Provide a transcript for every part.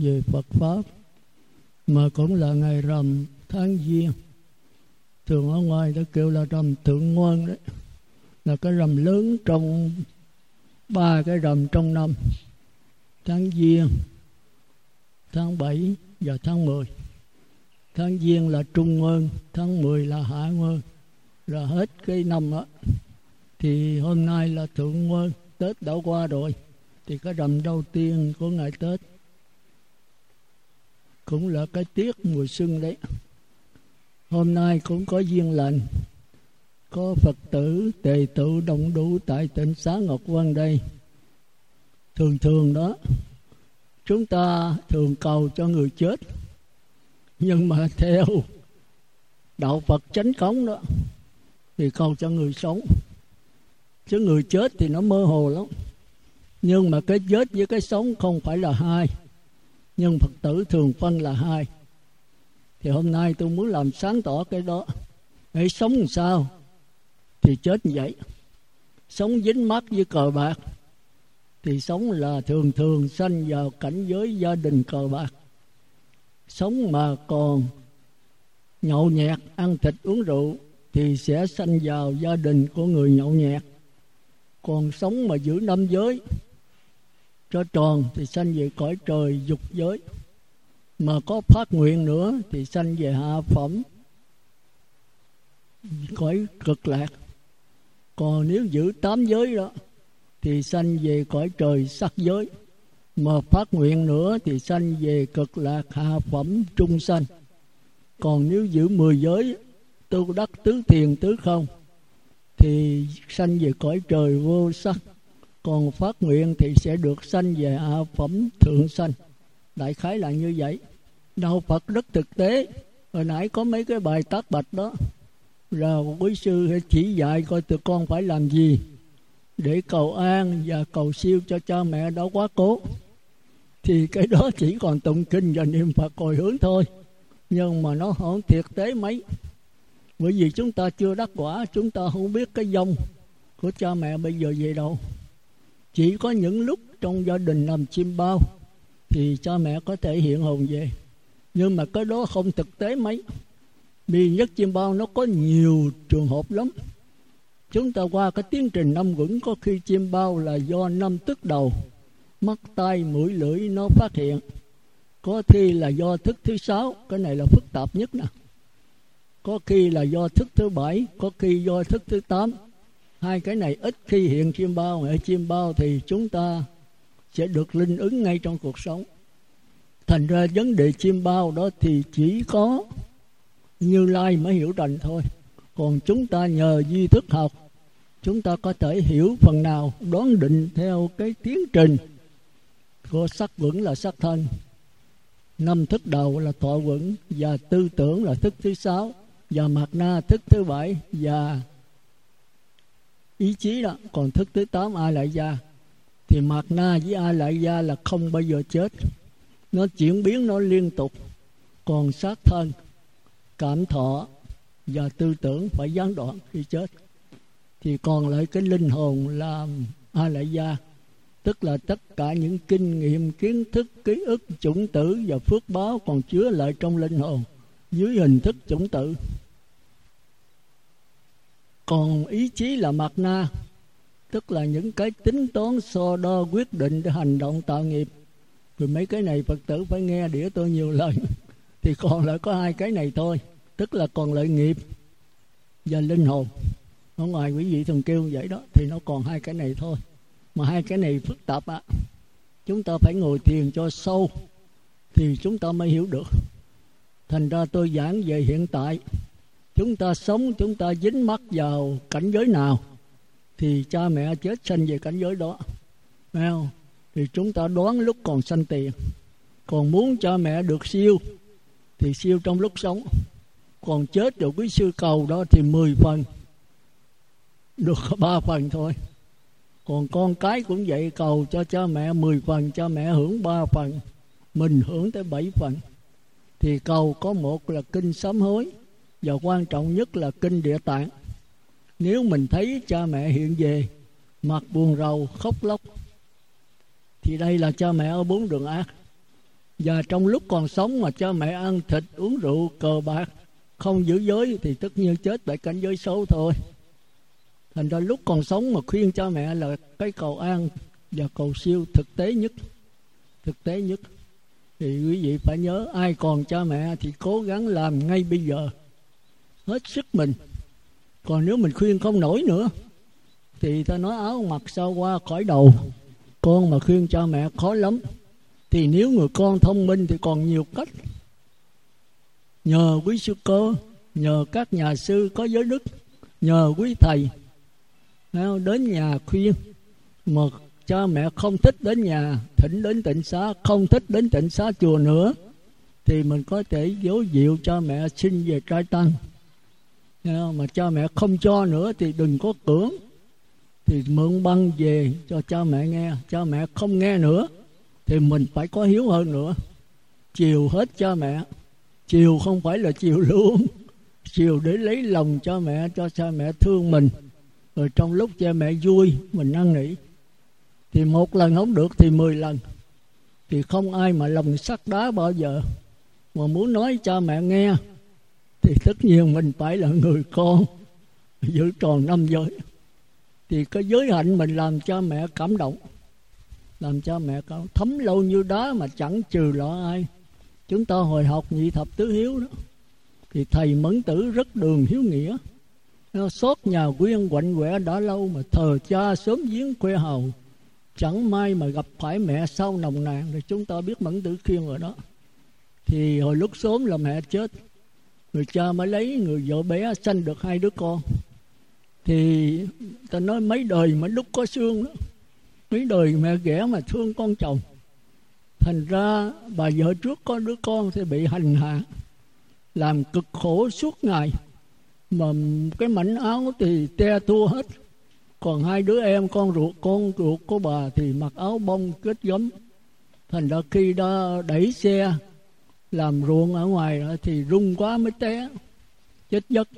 về phật pháp, mà cũng là ngày rằm tháng giêng. Thường ở ngoài ta kêu là rằm thượng ngoan đấy, là cái rằm lớn trong ba cái rằm trong năm, tháng giêng, tháng 7 và tháng 10 tháng giêng là trung nguyên tháng 10 là hạ nguyên là hết cái năm đó thì hôm nay là thượng nguyên tết đã qua rồi, thì cái rằm đầu tiên của ngày tết cũng là cái tiết mùa xuân đấy. Hôm nay cũng có duyên lành. Có phật tử, tề tự đông đủ tại tỉnh xá ngọc quan đây. Thường thường đó, chúng ta thường cầu cho người chết. Nhưng mà theo đạo phật chánh cống đó, thì cầu cho người sống. Chứ người chết thì nó mơ hồ lắm. Nhưng mà cái chết với cái sống không phải là hai nhưng phật tử thường phân là hai. Thì hôm nay tôi muốn làm sáng tỏ cái đó. Hãy sống làm sao thì chết như vậy. Sống dính mắt với cờ bạc thì sống là thường thường sanh vào cảnh giới gia đình cờ bạc. Sống mà còn nhậu nhẹt, ăn thịt uống rượu thì sẽ sanh vào gia đình của người nhậu nhẹt. Còn sống mà giữ năm giới cho tròn thì sanh về cõi trời dục giới. Mà có phát nguyện nữa thì sanh về hạ phẩm, cõi cực lạc. Còn nếu giữ tám giới đó, thì sanh về cõi trời sắc giới. Mà phát nguyện nữa thì sanh về cực lạc hạ phẩm trung sanh. Còn nếu giữ mười giới, tu đắc tứ thiền tứ không, thì sanh về cõi trời vô sắc còn phát nguyện thì sẽ được sanh về hạ phẩm thượng sanh. Đại khái là như vậy. Đạo phật rất thực tế. Hồi nãy có mấy cái bài tác bạch đó. Rồi quý sư chỉ dạy coi tụi con phải làm gì để cầu an và cầu siêu cho cha mẹ đã quá cố. Thì cái đó chỉ còn tụng kinh và niệm phật hồi hướng thôi. Nhưng mà nó không thiệt tế mấy. Bởi vì chúng ta chưa đắc quả, chúng ta không biết cái dông của cha mẹ bây giờ về đâu chỉ có những lúc trong gia đình nằm chim bao thì cha mẹ có thể hiện hồn về. Nhưng mà cái đó không thực tế mấy. Vì nhất chim bao nó có nhiều trường hợp lắm. Chúng ta qua cái tiến trình năm vững có khi chim bao là do năm tức đầu. Mắt tay mũi, lưỡi nó phát hiện. Có khi là do thức thứ sáu. Cái này là phức tạp nhất nè. Có khi là do thức thứ bảy. Có khi do thức thứ tám hai cái này ít khi hiện chiêm bao, ở chiêm bao thì chúng ta sẽ được linh ứng ngay trong cuộc sống. Thành ra vấn đề chiêm bao đó thì chỉ có như lai mới hiểu rành thôi. Còn chúng ta nhờ duy thức học, chúng ta có thể hiểu phần nào, đoán định theo cái tiến trình của sắc vững là sắc thân. Năm thức đầu là thọ vững, và tư tưởng là thức thứ sáu, và mạt na thức thứ bảy, và ý chí đó, còn thức thứ tám a lại gia thì mạt na với a lại gia là không bao giờ chết. Nó chuyển biến nó liên tục. Còn sát thân, cảm thọ và tư tưởng phải gián đoạn khi chết. Thì còn lại cái linh hồn là a lại gia tức là tất cả những kinh nghiệm, kiến thức, ký ức, chủng tử và phước báo còn chứa lại trong linh hồn dưới hình thức chủng tử còn ý chí là mặt na, tức là những cái tính toán so đo quyết định để hành động tạo nghiệp. Rồi mấy cái này phật tử phải nghe đĩa tôi nhiều lần, thì còn lại có hai cái này thôi, tức là còn lợi nghiệp và linh hồn. Ở ngoài quý vị thường kêu vậy đó, thì nó còn hai cái này thôi. Mà hai cái này phức tạp ạ à. chúng ta phải ngồi thiền cho sâu thì chúng ta mới hiểu được. Thành ra tôi giảng về hiện tại chúng ta sống, chúng ta dính mắc vào cảnh giới nào thì cha mẹ chết sanh về cảnh giới đó. Phải không? Thì chúng ta đoán lúc còn sanh tiền. Còn muốn cha mẹ được siêu thì siêu trong lúc sống. Còn chết được quý sư cầu đó thì 10 phần, được ba phần thôi. Còn con cái cũng vậy, cầu cho cha mẹ 10 phần, cha mẹ hưởng ba phần, mình hưởng tới bảy phần. Thì cầu có một là kinh sám hối và quan trọng nhất là kinh địa tạng. Nếu mình thấy cha mẹ hiện về, mặt buồn rầu, khóc lóc, thì đây là cha mẹ ở bốn đường ác. Và trong lúc còn sống mà cha mẹ ăn thịt, uống rượu, cờ bạc, không giữ giới, thì tất nhiên chết tại cảnh giới xấu thôi. Thành ra lúc còn sống mà khuyên cha mẹ là cái cầu an và cầu siêu thực tế nhất. Thực tế nhất. Thì quý vị phải nhớ, ai còn cha mẹ thì cố gắng làm ngay bây giờ hết sức mình. Còn nếu mình khuyên không nổi nữa, thì ta nói áo mặc sao qua khỏi đầu. Con mà khuyên cha mẹ khó lắm. Thì nếu người con thông minh thì còn nhiều cách. Nhờ quý sư cô, nhờ các nhà sư có giới đức, nhờ quý thầy đến nhà khuyên. Mà cha mẹ không thích đến nhà, thỉnh đến tịnh xá, không thích đến tịnh xá chùa nữa, thì mình có thể dấu dịu cho mẹ xin về trai tăng mà cha mẹ không cho nữa thì đừng có cưỡng. Thì mượn băng về cho cha mẹ nghe. Cha mẹ không nghe nữa thì mình phải có hiếu hơn nữa. Chiều hết cha mẹ. Chiều không phải là chiều luôn. Chiều để lấy lòng cho mẹ, cho cha mẹ thương mình. Rồi trong lúc cha mẹ vui, mình năn nỉ. Thì một lần không được thì mười lần. Thì không ai mà lòng sắt đá bao giờ. Mà muốn nói cho mẹ nghe thì tất nhiên mình phải là người con, giữ tròn năm giới. Thì cái giới hạnh mình làm cho mẹ cảm động, làm cho mẹ cảm thấm lâu như đá mà chẳng trừ lọ ai. Chúng ta hồi học nhị thập tứ hiếu đó, thì thầy mẫn tử rất đường hiếu nghĩa. Nó xót nhà quyên quạnh quẻ đã lâu mà thờ cha sớm giếng quê hầu. Chẳng may mà gặp phải mẹ sau nồng nàn thì chúng ta biết mẫn tử khiên rồi đó. Thì hồi lúc sớm là mẹ chết người cha mới lấy, người vợ bé sanh được hai đứa con. Thì ta nói mấy đời mà đúc có xương đó, mấy đời mẹ ghẻ mà thương con chồng. Thành ra bà vợ trước có đứa con thì bị hành hạ, làm cực khổ suốt ngày. Mà cái mảnh áo thì te tua hết. Còn hai đứa em, con ruột con ruột của bà thì mặc áo bông kết gấm. Thành ra khi đó đẩy xe làm ruộng ở ngoài đó, thì rung quá mới té chết giấc.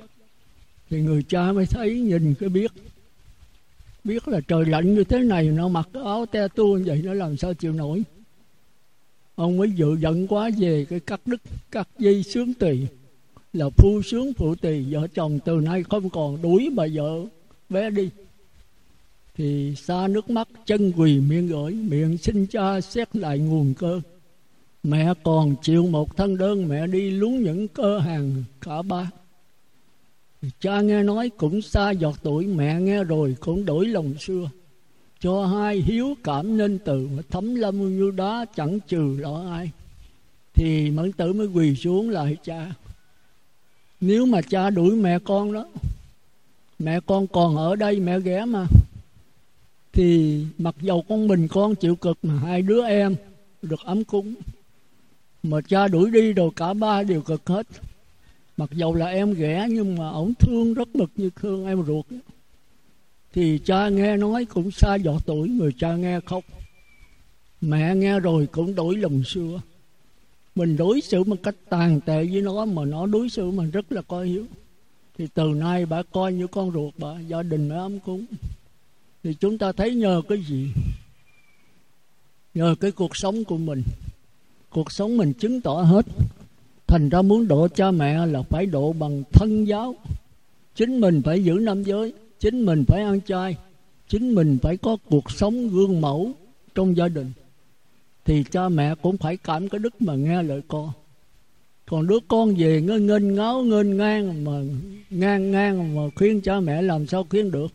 Thì người cha mới thấy nhìn cái biết biết là trời lạnh như thế này nó mặc cái áo te tua như vậy nó làm sao chịu nổi. Ông mới dự giận quá về cái cắt đứt cắt dây sướng tỳ là phu sướng phụ tỳ. Vợ chồng từ nay không còn đuổi bà vợ bé đi. Thì xa nước mắt chân quỳ miệng gửi miệng xin cha xét lại nguồn cơ mẹ còn chịu một thân đơn, mẹ đi lún những cơ hàng cả ba. Cha nghe nói cũng xa giọt tuổi, mẹ nghe rồi cũng đổi lòng xưa. Cho hai hiếu cảm nên từ mà thấm lâm như đá chẳng trừ lọ ai, thì mẫn tử mới quỳ xuống lại cha. Nếu mà cha đuổi mẹ con đó, mẹ con còn ở đây, mẹ ghé mà, thì mặc dầu con mình con chịu cực mà hai đứa em được ấm cúng mà cha đuổi đi rồi cả ba đều cực hết. Mặc dầu là em ghẻ, nhưng mà ổng thương rất mực như thương em ruột. Thì cha nghe nói cũng xa dọ tuổi người cha nghe khóc mẹ nghe rồi cũng đổi lòng xưa. Mình đối xử một cách tàn tệ với nó mà nó đối xử mình rất là coi hiếu. Thì từ nay bà coi như con ruột bà, gia đình mới ấm cúng. Thì chúng ta thấy nhờ cái gì? Nhờ cái cuộc sống của mình cuộc sống mình chứng tỏ hết. Thành ra muốn độ cha mẹ là phải độ bằng thân giáo. Chính mình phải giữ năm giới, chính mình phải ăn chay, chính mình phải có cuộc sống gương mẫu trong gia đình. Thì cha mẹ cũng phải cảm cái đức mà nghe lời con. Còn đứa con về ngơ nghênh ngáo, nghênh ngang mà, ngang ngang mà khuyên cha mẹ làm sao khuyên được?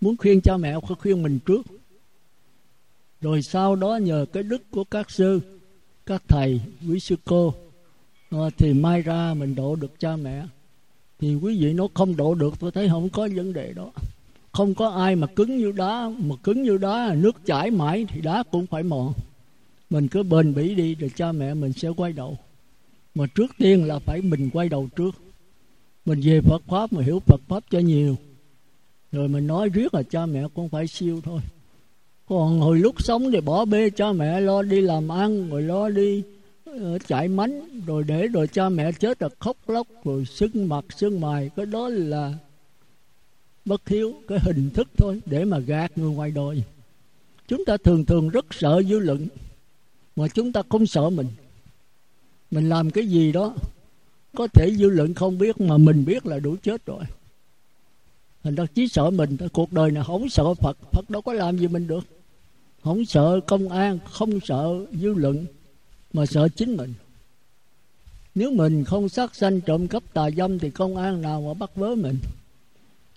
Muốn khuyên cha mẹ phải khuyên mình trước. Rồi sau đó nhờ cái đức của các sư các thầy, quý sư cô à, thì mai ra mình độ được cha mẹ. Thì quý vị nó không độ được, tôi thấy không có vấn đề đó. Không có ai mà cứng như đá, mà cứng như đá, nước chảy mãi thì đá cũng phải mòn. Mình cứ bền bỉ đi, rồi cha mẹ mình sẽ quay đầu. Mà trước tiên là phải mình quay đầu trước. Mình về Phật pháp mà hiểu Phật pháp cho nhiều. Rồi mình nói riết là cha mẹ cũng phải siêu thôi còn hồi lúc sống thì bỏ bê cha mẹ lo đi làm ăn rồi lo đi ờ, uh, chạy mánh rồi để rồi cha mẹ chết là khóc lóc rồi sưng mặt sưng mày cái đó là bất hiếu cái hình thức thôi để mà gạt người ngoài đời. Chúng ta thường thường rất sợ dư luận mà chúng ta không sợ mình. Mình làm cái gì đó có thể dư luận không biết mà mình biết là đủ chết rồi. Thành ra chỉ sợ mình cuộc đời này không sợ phật phật đâu có làm gì mình được không sợ công an không sợ dư luận mà sợ chính mình. Nếu mình không sát sanh trộm cắp tà dâm thì công an nào mà bắt vớ mình?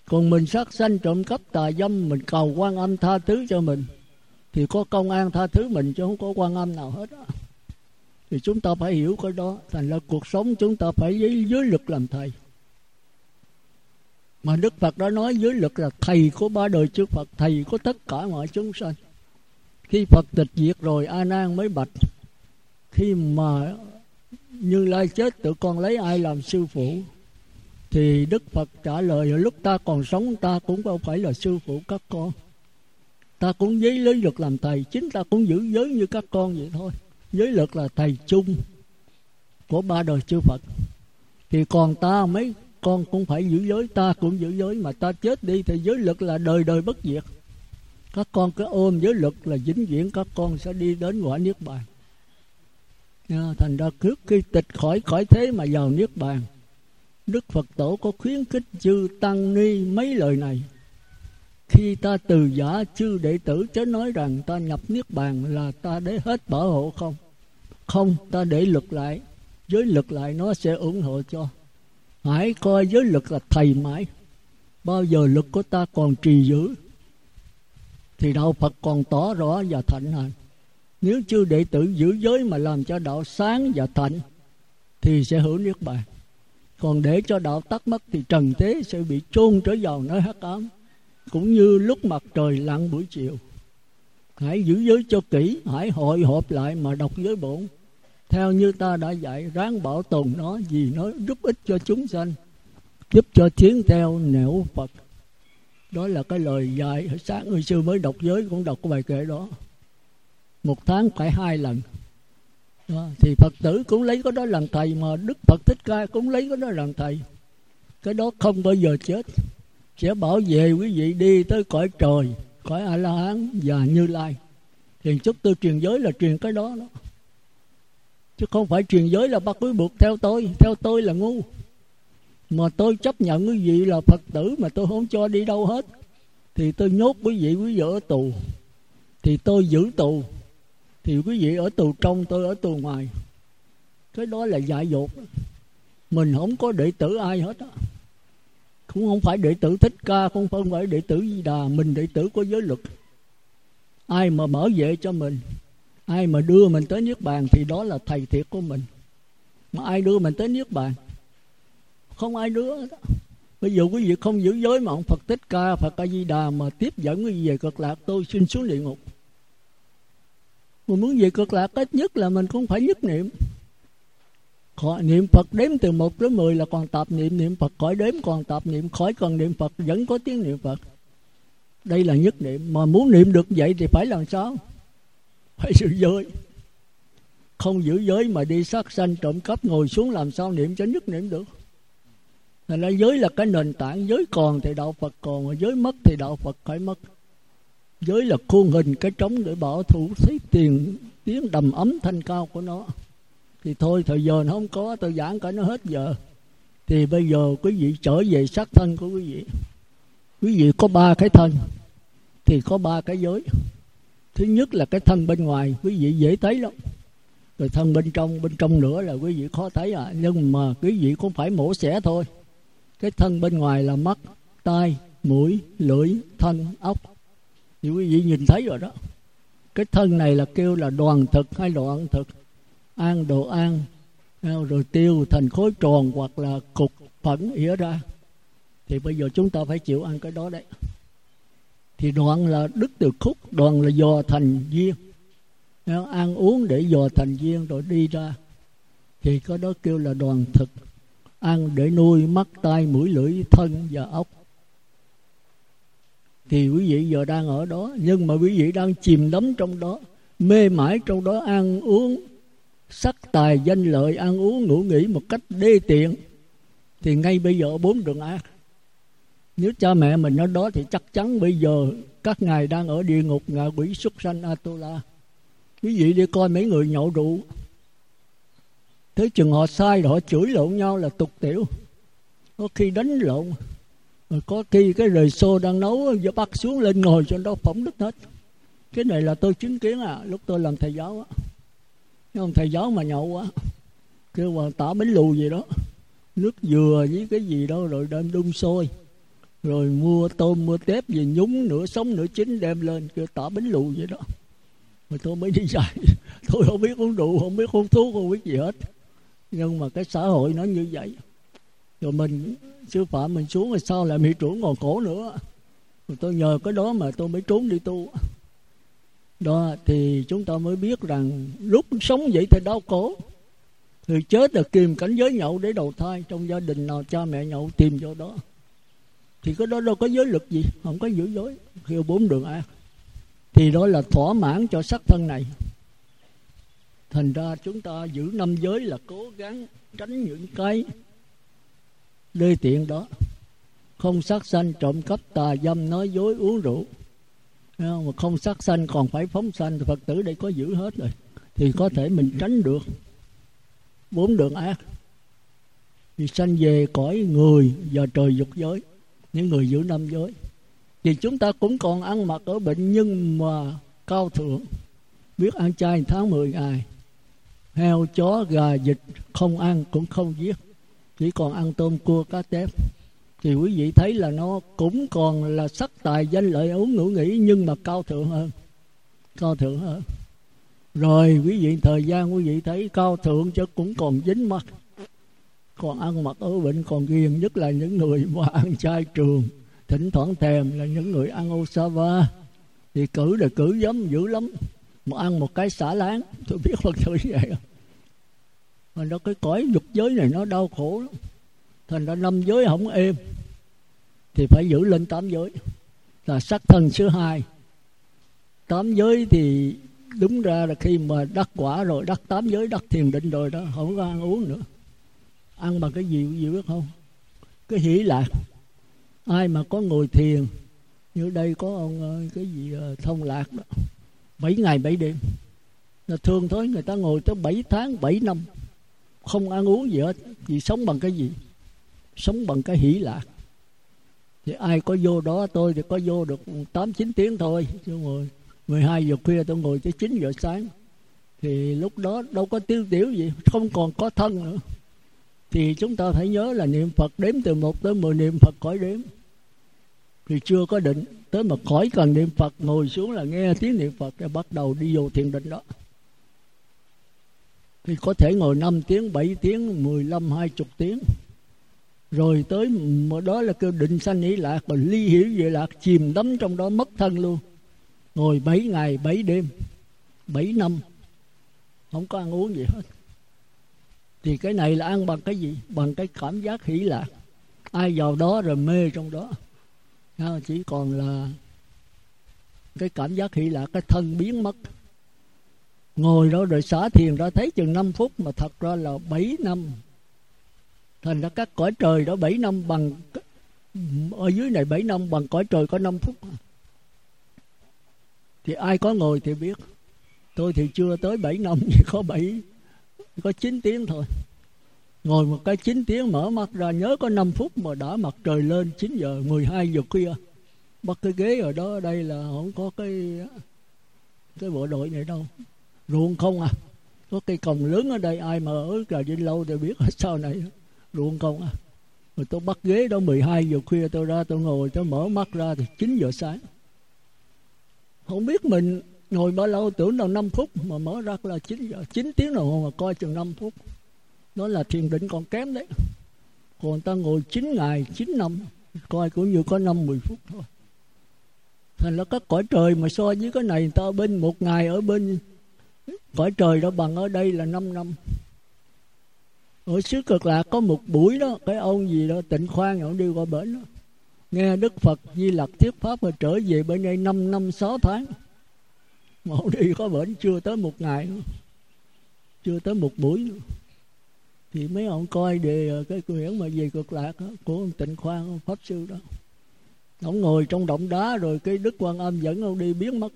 Còn mình sát sanh trộm cắp tà dâm mình cầu quan âm tha thứ cho mình thì có công an tha thứ mình chứ không có quan âm nào hết đó. thì chúng ta phải hiểu cái đó thành ra cuộc sống chúng ta phải dưới, dưới lực làm thầy. Mà đức phật đã nói dưới lực là thầy của ba đời chư phật thầy của tất cả mọi chúng sanh khi phật tịch diệt rồi, a nan mới bạch. Khi mà như lai chết tụi con lấy ai làm sư phụ? Thì đức phật trả lời, lúc ta còn sống, ta cũng không phải là sư phụ các con. Ta cũng giấy lấy luật làm thầy, chính ta cũng giữ giới như các con vậy thôi. Giới luật là thầy chung của ba đời chư phật. Thì còn ta mấy con cũng phải giữ giới, ta cũng giữ giới. Mà ta chết đi thì giới luật là đời đời bất diệt các con cứ ôm giới luật là vĩnh viễn các con sẽ đi đến quả niết bàn. Thành ra trước khi tịch khỏi khỏi thế mà vào niết bàn, đức phật tổ có khuyến khích chư tăng ni mấy lời này. Khi ta từ giả chư đệ tử chớ nói rằng ta nhập niết bàn là ta để hết bảo hộ không? Không, ta để lực lại. Giới lực lại nó sẽ ủng hộ cho. Hãy coi giới lực là thầy mãi. Bao giờ lực của ta còn trì giữ? Thì đạo phật còn tỏ rõ và thạnh hành nếu chư đệ tử giữ giới mà làm cho đạo sáng và thạnh, thì sẽ hưởng niết bàn. Còn để cho đạo tắt mất thì trần thế sẽ bị chôn trở vào nơi hắc ám, cũng như lúc mặt trời lặn buổi chiều. Hãy giữ giới cho kỹ, hãy hội họp lại mà đọc giới bổn. Theo như ta đã dạy, ráng bảo tồn nó vì nó giúp ích cho chúng sanh, giúp cho tiến theo nẻo phật đó là cái lời dạy sáng người sư mới đọc giới, cũng đọc cái bài kệ đó. Một tháng phải hai lần. Đó. thì phật tử cũng lấy cái đó làm thầy mà đức phật thích ca cũng lấy cái đó làm thầy. Cái đó không bao giờ chết. Sẽ bảo vệ quý vị đi tới cõi trời, cõi a la hán và như lai. Thì chút tôi truyền giới là truyền cái đó đó. Chứ không phải truyền giới là bắt quý buộc theo tôi. Theo tôi là ngu mà tôi chấp nhận quý vị là phật tử mà tôi không cho đi đâu hết. Thì tôi nhốt quý vị quý vị ở tù. Thì tôi giữ tù. Thì quý vị ở tù trong, tôi ở tù ngoài. Cái đó là dại dột. Mình không có đệ tử ai hết á. Cũng không phải đệ tử thích ca không phải đệ tử di đà. Mình đệ tử của giới luật. Ai mà bảo vệ cho mình, ai mà đưa mình tới niết bàn thì đó là thầy thiệt của mình. Mà ai đưa mình tới niết bàn? Không ai nữa đó. Ví dụ quý vị không giữ giới mà ông phật thích ca, phật a di đà mà tiếp dẫn quý vị về cực lạc, tôi xin xuống địa ngục. Mà muốn về cực lạc ít nhất là mình cũng phải nhất niệm. Khỏi, niệm Phật đếm từ 1 đến 10 là còn tập niệm niệm Phật khỏi đếm còn tập niệm, khỏi còn niệm Phật vẫn có tiếng niệm Phật. Đây là nhất niệm, mà muốn niệm được vậy thì phải làm sao? Phải giữ giới. Không giữ giới mà đi sát sanh trộm cắp ngồi xuống làm sao niệm cho nhất niệm được? Thành ra giới là cái nền tảng, Giới còn thì đạo Phật còn, Mà giới mất thì đạo Phật phải mất. Giới là khuôn hình cái trống để bảo thủ, Xí tiền, tiếng đầm ấm thanh cao của nó. Thì thôi, thời giờ nó không có, tôi giảng cả nó hết giờ. Thì bây giờ quý vị trở về xác thân của quý vị. Quý vị có ba cái thân, thì có ba cái giới. Thứ nhất là cái thân bên ngoài, quý vị dễ thấy lắm. Rồi thân bên trong bên trong nữa là quý vị khó thấy à. Nhưng mà quý vị cũng phải mổ xẻ thôi cái thân bên ngoài là mắt tai mũi lưỡi thân ốc thì quý vị nhìn thấy rồi đó. Cái thân này là kêu là đoàn thực hay đoạn thực? Ăn đồ ăn, à, rồi tiêu thành khối tròn hoặc là cục phẫn ỉa ra. Thì bây giờ chúng ta phải chịu ăn cái đó đấy. Thì đoạn là đứt từ khúc đoạn là dò thành viên. Ăn uống để dò thành viên rồi đi ra thì có đó kêu là đoàn thực ăn để nuôi mắt tai mũi lưỡi thân và ốc. Thì quý vị giờ đang ở đó, nhưng mà quý vị đang chìm đắm trong đó, mê mãi trong đó ăn uống, sắc tài danh lợi, ăn uống ngủ nghỉ một cách đê tiện. Thì ngay bây giờ bốn đường ác nếu cha mẹ mình ở đó thì chắc chắn bây giờ các ngài đang ở địa ngục ngạ quỷ xuất sanh Atula. Quý vị đi coi mấy người nhậu rượu thế chừng họ sai rồi họ chửi lộn nhau là tục tiểu. Có khi đánh lộn. Rồi có khi cái rời xô đang nấu giờ bắt xuống lên ngồi cho đó phỏng đứt hết. Cái này là tôi chứng kiến à lúc tôi làm thầy giáo á. Ông thầy giáo mà nhậu quá kêu hoàng tả bánh lù gì đó. Nước dừa với cái gì đó rồi đem đun sôi. Rồi mua tôm, mua tép gì, nhúng nửa sống nửa chín đem lên, kêu tả bánh lù vậy đó. Rồi tôi mới đi dạy. Tôi không biết uống rượu, không biết uống thuốc, không biết gì hết nhưng mà cái xã hội nó như vậy. Rồi mình, sư phạm mình xuống rồi sau lại bị trưởng ngồi cổ nữa? Rồi tôi nhờ cái đó mà tôi mới trốn đi tu. Đó, thì chúng ta mới biết rằng lúc sống vậy thì đau khổ. Thì chết là kìm cảnh giới nhậu để đầu thai, trong gia đình nào cha mẹ nhậu tìm vô đó. Thì cái đó đâu có giới lực gì, không có giữ giới kêu bốn đường ác thì đó là thỏa mãn cho sắc thân này thành ra chúng ta giữ năm giới là cố gắng tránh những cái đê tiện đó. Không sát sanh trộm cắp, tà dâm, nói dối, uống rượu. Không? mà không sát sanh còn phải phóng sanh. Thì phật tử đây có giữ hết rồi. Thì có thể mình tránh được. Bốn đường ác. Thì sanh về cõi người và trời dục giới. Những người giữ năm giới. Thì chúng ta cũng còn ăn mặc ở bệnh nhưng mà cao thượng. Biết ăn chay tháng 10 ngày heo chó gà vịt không ăn cũng không giết. Chỉ còn ăn tôm cua cá tép. Thì quý vị thấy là nó cũng còn là sắc tài danh lợi uống ngủ nghỉ nhưng mà cao thượng hơn. Cao thượng hơn. Rồi quý vị, thời gian quý vị thấy cao thượng chứ cũng còn dính mắt còn ăn mặc ở bệnh còn ghiền, nhất là những người mà ăn chay trường. Thỉnh thoảng thèm là những người ăn osava thì cử là cử giống dữ lắm mà ăn một cái xả láng. Tôi biết phật tử vậy. Mà nó cái cõi dục giới này nó đau khổ lắm. Thành ra năm giới không êm. Thì phải giữ lên tám giới. Là sắc thân thứ hai. Tám giới thì đúng ra là khi mà đắc quả rồi, đắc tám giới, đắc thiền định rồi đó, không có ăn uống nữa. Ăn bằng cái gì gì biết không? Cái hỷ lạc. Ai mà có ngồi thiền, như đây có ông ờ, cái gì ờ, thông lạc đó. 7 ngày 7 đêm. Là thường thôi, người ta ngồi tới 7 tháng 7 năm, không ăn uống gì hết, vì sống bằng cái gì? Sống bằng cái hỷ lạc. Thì ai có vô đó, tôi thì có vô được tám, chín tiếng thôi. Chứ ngồi 12 giờ khuya tôi ngồi tới 9 giờ sáng. Thì lúc đó đâu có tiêu tiểu gì, không còn có thân nữa. Thì chúng ta phải nhớ là niệm Phật đếm từ 1 tới 10 niệm Phật khỏi đếm thì chưa có định. Tới mà khỏi cần niệm Phật ngồi xuống là nghe tiếng niệm Phật để bắt đầu đi vô thiền định đó. Thì có thể ngồi 5 tiếng, 7 tiếng, 15, 20 tiếng. Rồi tới mà đó là kêu định sanh ý lạc và ly hiểu về lạc chìm đắm trong đó mất thân luôn. Ngồi 7 ngày 7 đêm 7 năm. Không có ăn uống gì hết. Thì cái này là ăn bằng cái gì? Bằng cái cảm giác hỷ lạc. Ai vào đó rồi mê trong đó chỉ còn là cái cảm giác hỷ lạc cái thân biến mất. Ngồi đó rồi xả thiền ra, thấy chừng 5 phút mà thật ra là 7 năm. Thành ra các cõi trời đó 7 năm bằng, ở dưới này 7 năm bằng cõi trời có 5 phút. Thì ai có ngồi thì biết. Tôi thì chưa tới 7 năm, chỉ có 7 có 9 tiếng thôi ngồi một cái 9 tiếng mở mắt ra, nhớ có 5 phút mà đã mặt trời lên 9 giờ 12 giờ khuya. Bắt cái ghế ở đó ở đây là không có cái cái bộ đội này đâu. Ruộng không à. Có cây còng lớn ở đây, ai mà ở Trà Vinh lâu thì biết hết sau này ruộng không à. Rồi tôi bắt ghế đó 12 giờ khuya tôi ra, tôi ngồi, tôi mở mắt ra thì 9 giờ sáng. Không biết mình ngồi bao lâu, tưởng là 5 phút mà mở ra là 9 giờ 9 tiếng đồng hồ mà coi chừng 5 phút đó là thiền định còn kém đấy. Còn người ta ngồi 9 ngày 9 năm, coi cũng như có năm 10 phút thôi. Thành là các cõi trời mà so với cái này, người ta ở bên một ngày ở bên cõi trời đó bằng ở đây là 5 năm. Ở xứ cực lạc có một buổi đó, cái ông gì đó, tịnh khoan, ông đi qua bển đó. Nghe đức phật di lặc thuyết pháp mà trở về bên đây 5 năm 6 tháng. Mà ông đi có bển chưa tới một ngày nữa, chưa tới một buổi nữa thì mấy ông coi về ờ, cái quyển mà về cực lạc đó, của ông tịnh khoan ông pháp sư đó. Ông ngồi trong động đá rồi cái đức quan âm dẫn ông đi biến mất.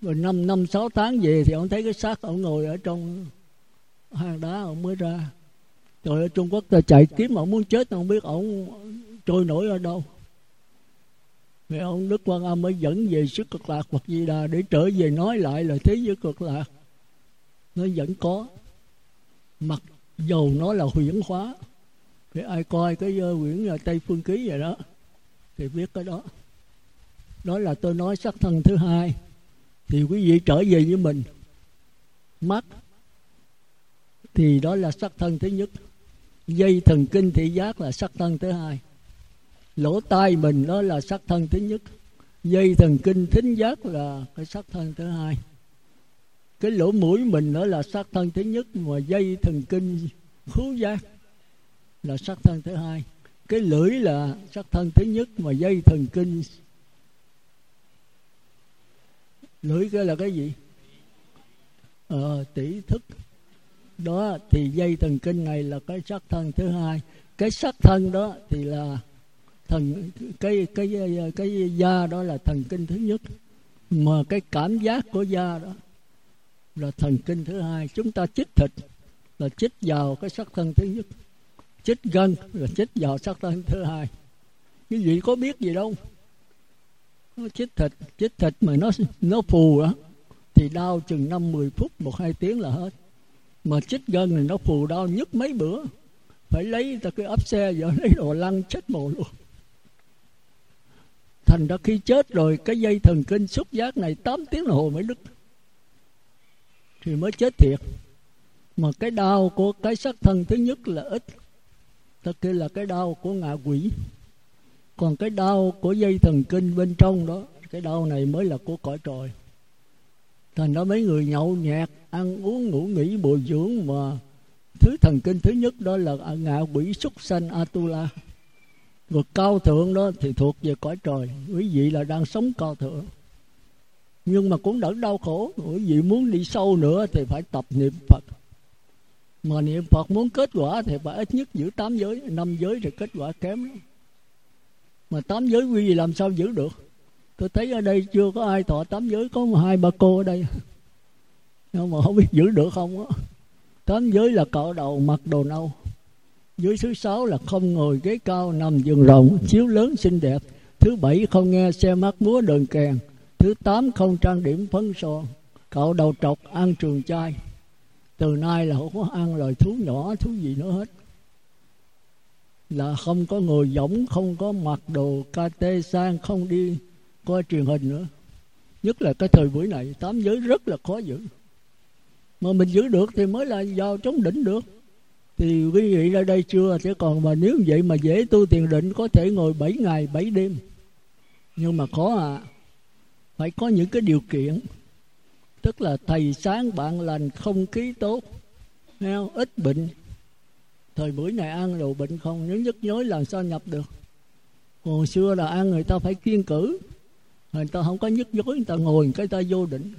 Rồi năm năm sáu tháng về thì ông thấy cái xác ông ngồi ở trong hang đá ông mới ra. Rồi ở trung quốc ta chạy kiếm ông muốn chết ông biết ông trôi nổi ở đâu. Vậy ông Đức Quan Âm mới dẫn về sức cực lạc hoặc Di Đà để trở về nói lại là thế giới cực lạc. Nó vẫn có mặc dầu nó là huyễn hóa. Thì ai coi cái ờ, quyển là Tây Phương Ký vậy đó, thì biết cái đó. Đó là tôi nói sắc thân thứ hai. Thì quý vị trở về với mình. Mắt, thì đó là sắc thân thứ nhất. Dây thần kinh thị giác là sắc thân thứ hai. Lỗ tai mình đó là sắc thân thứ nhất. Dây thần kinh thính giác là cái sắc thân thứ hai cái lỗ mũi mình đó là sắc thân thứ nhất mà dây thần kinh khứu giác là sắc thân thứ hai. Cái lưỡi là sắc thân thứ nhất mà dây thần kinh. Lưỡi cái là cái gì? Ờ tỷ thức. Đó thì dây thần kinh này là cái sắc thân thứ hai. Cái sắc thân đó thì là thần cái cái cái, cái da đó là thần kinh thứ nhất. Mà cái cảm giác của da đó là thần kinh thứ hai, chúng ta chích thịt, là chích vào cái sắc thân thứ nhất. Chích gân, là chích vào sắc thân thứ hai. Quý vị có biết gì đâu? Nó chích thịt chích thịt mà nó nó phù đó thì đau chừng năm, mười phút, một, hai tiếng là hết. Mà chích gân thì nó phù đau nhức mấy bữa. Phải lấy ta cái ấp xe giờ lấy đồ lăn chết mồ luôn. Thành ra khi chết rồi, cái dây thần kinh xúc giác này 8 tiếng đồng hồ mới đứt thì mới chết thiệt. Mà cái đau của cái sắc thân thứ nhất là ít. Ta kia là cái đau của ngạ quỷ. Còn cái đau của dây thần kinh bên trong đó, cái đau này mới là của cõi trời. Thành ra mấy người nhậu nhẹt, ăn uống, ngủ nghỉ, bồi dưỡng mà thứ thần kinh thứ nhất đó là ngạ quỷ súc sanh atula. Rồi cao thượng đó thì thuộc về cõi trời. Quý vị là đang sống cao thượng nhưng mà cũng đỡ đau khổ, bởi vì muốn đi sâu nữa thì phải tập niệm phật. Mà niệm phật muốn kết quả thì phải ít nhất giữ tám giới, năm giới thì kết quả kém lắm. Mà tám giới quy gì làm sao giữ được? Tôi thấy ở đây chưa có ai thọ tám giới, có một hai ba cô ở đây. Nhưng mà không biết giữ được không á. Tám giới là cạo đầu, mặc đồ nâu. Giới thứ sáu là không ngồi ghế cao, nằm giường rộng, chiếu lớn xinh đẹp. Thứ bảy không nghe, xe mắt múa đờn kèn thứ tám không trang điểm phấn son cậu đầu trọc ăn trường trai từ nay là không có ăn lời thú nhỏ, thú gì nữa hết. Là không có người giống không có mặc đồ kt sang, không đi coi truyền hình nữa. Nhất là cái thời buổi này, tám giới rất là khó giữ. Mà mình giữ được thì mới là vào chống đỉnh được. Thì quý vị ra đây chưa? Thế còn mà nếu vậy mà dễ tu tiền định, có thể ngồi 7 ngày 7 đêm. Nhưng mà khó à phải có những cái điều kiện. Tức là thầy sáng bạn lành không khí tốt không? ít bệnh. Thời buổi này ăn đồ bệnh không, nếu nhức nhối làm sao nhập được? Hồi xưa là ăn người ta phải kiên cử. Người ta không có nhức nhối, người ta ngồi cái ta vô định.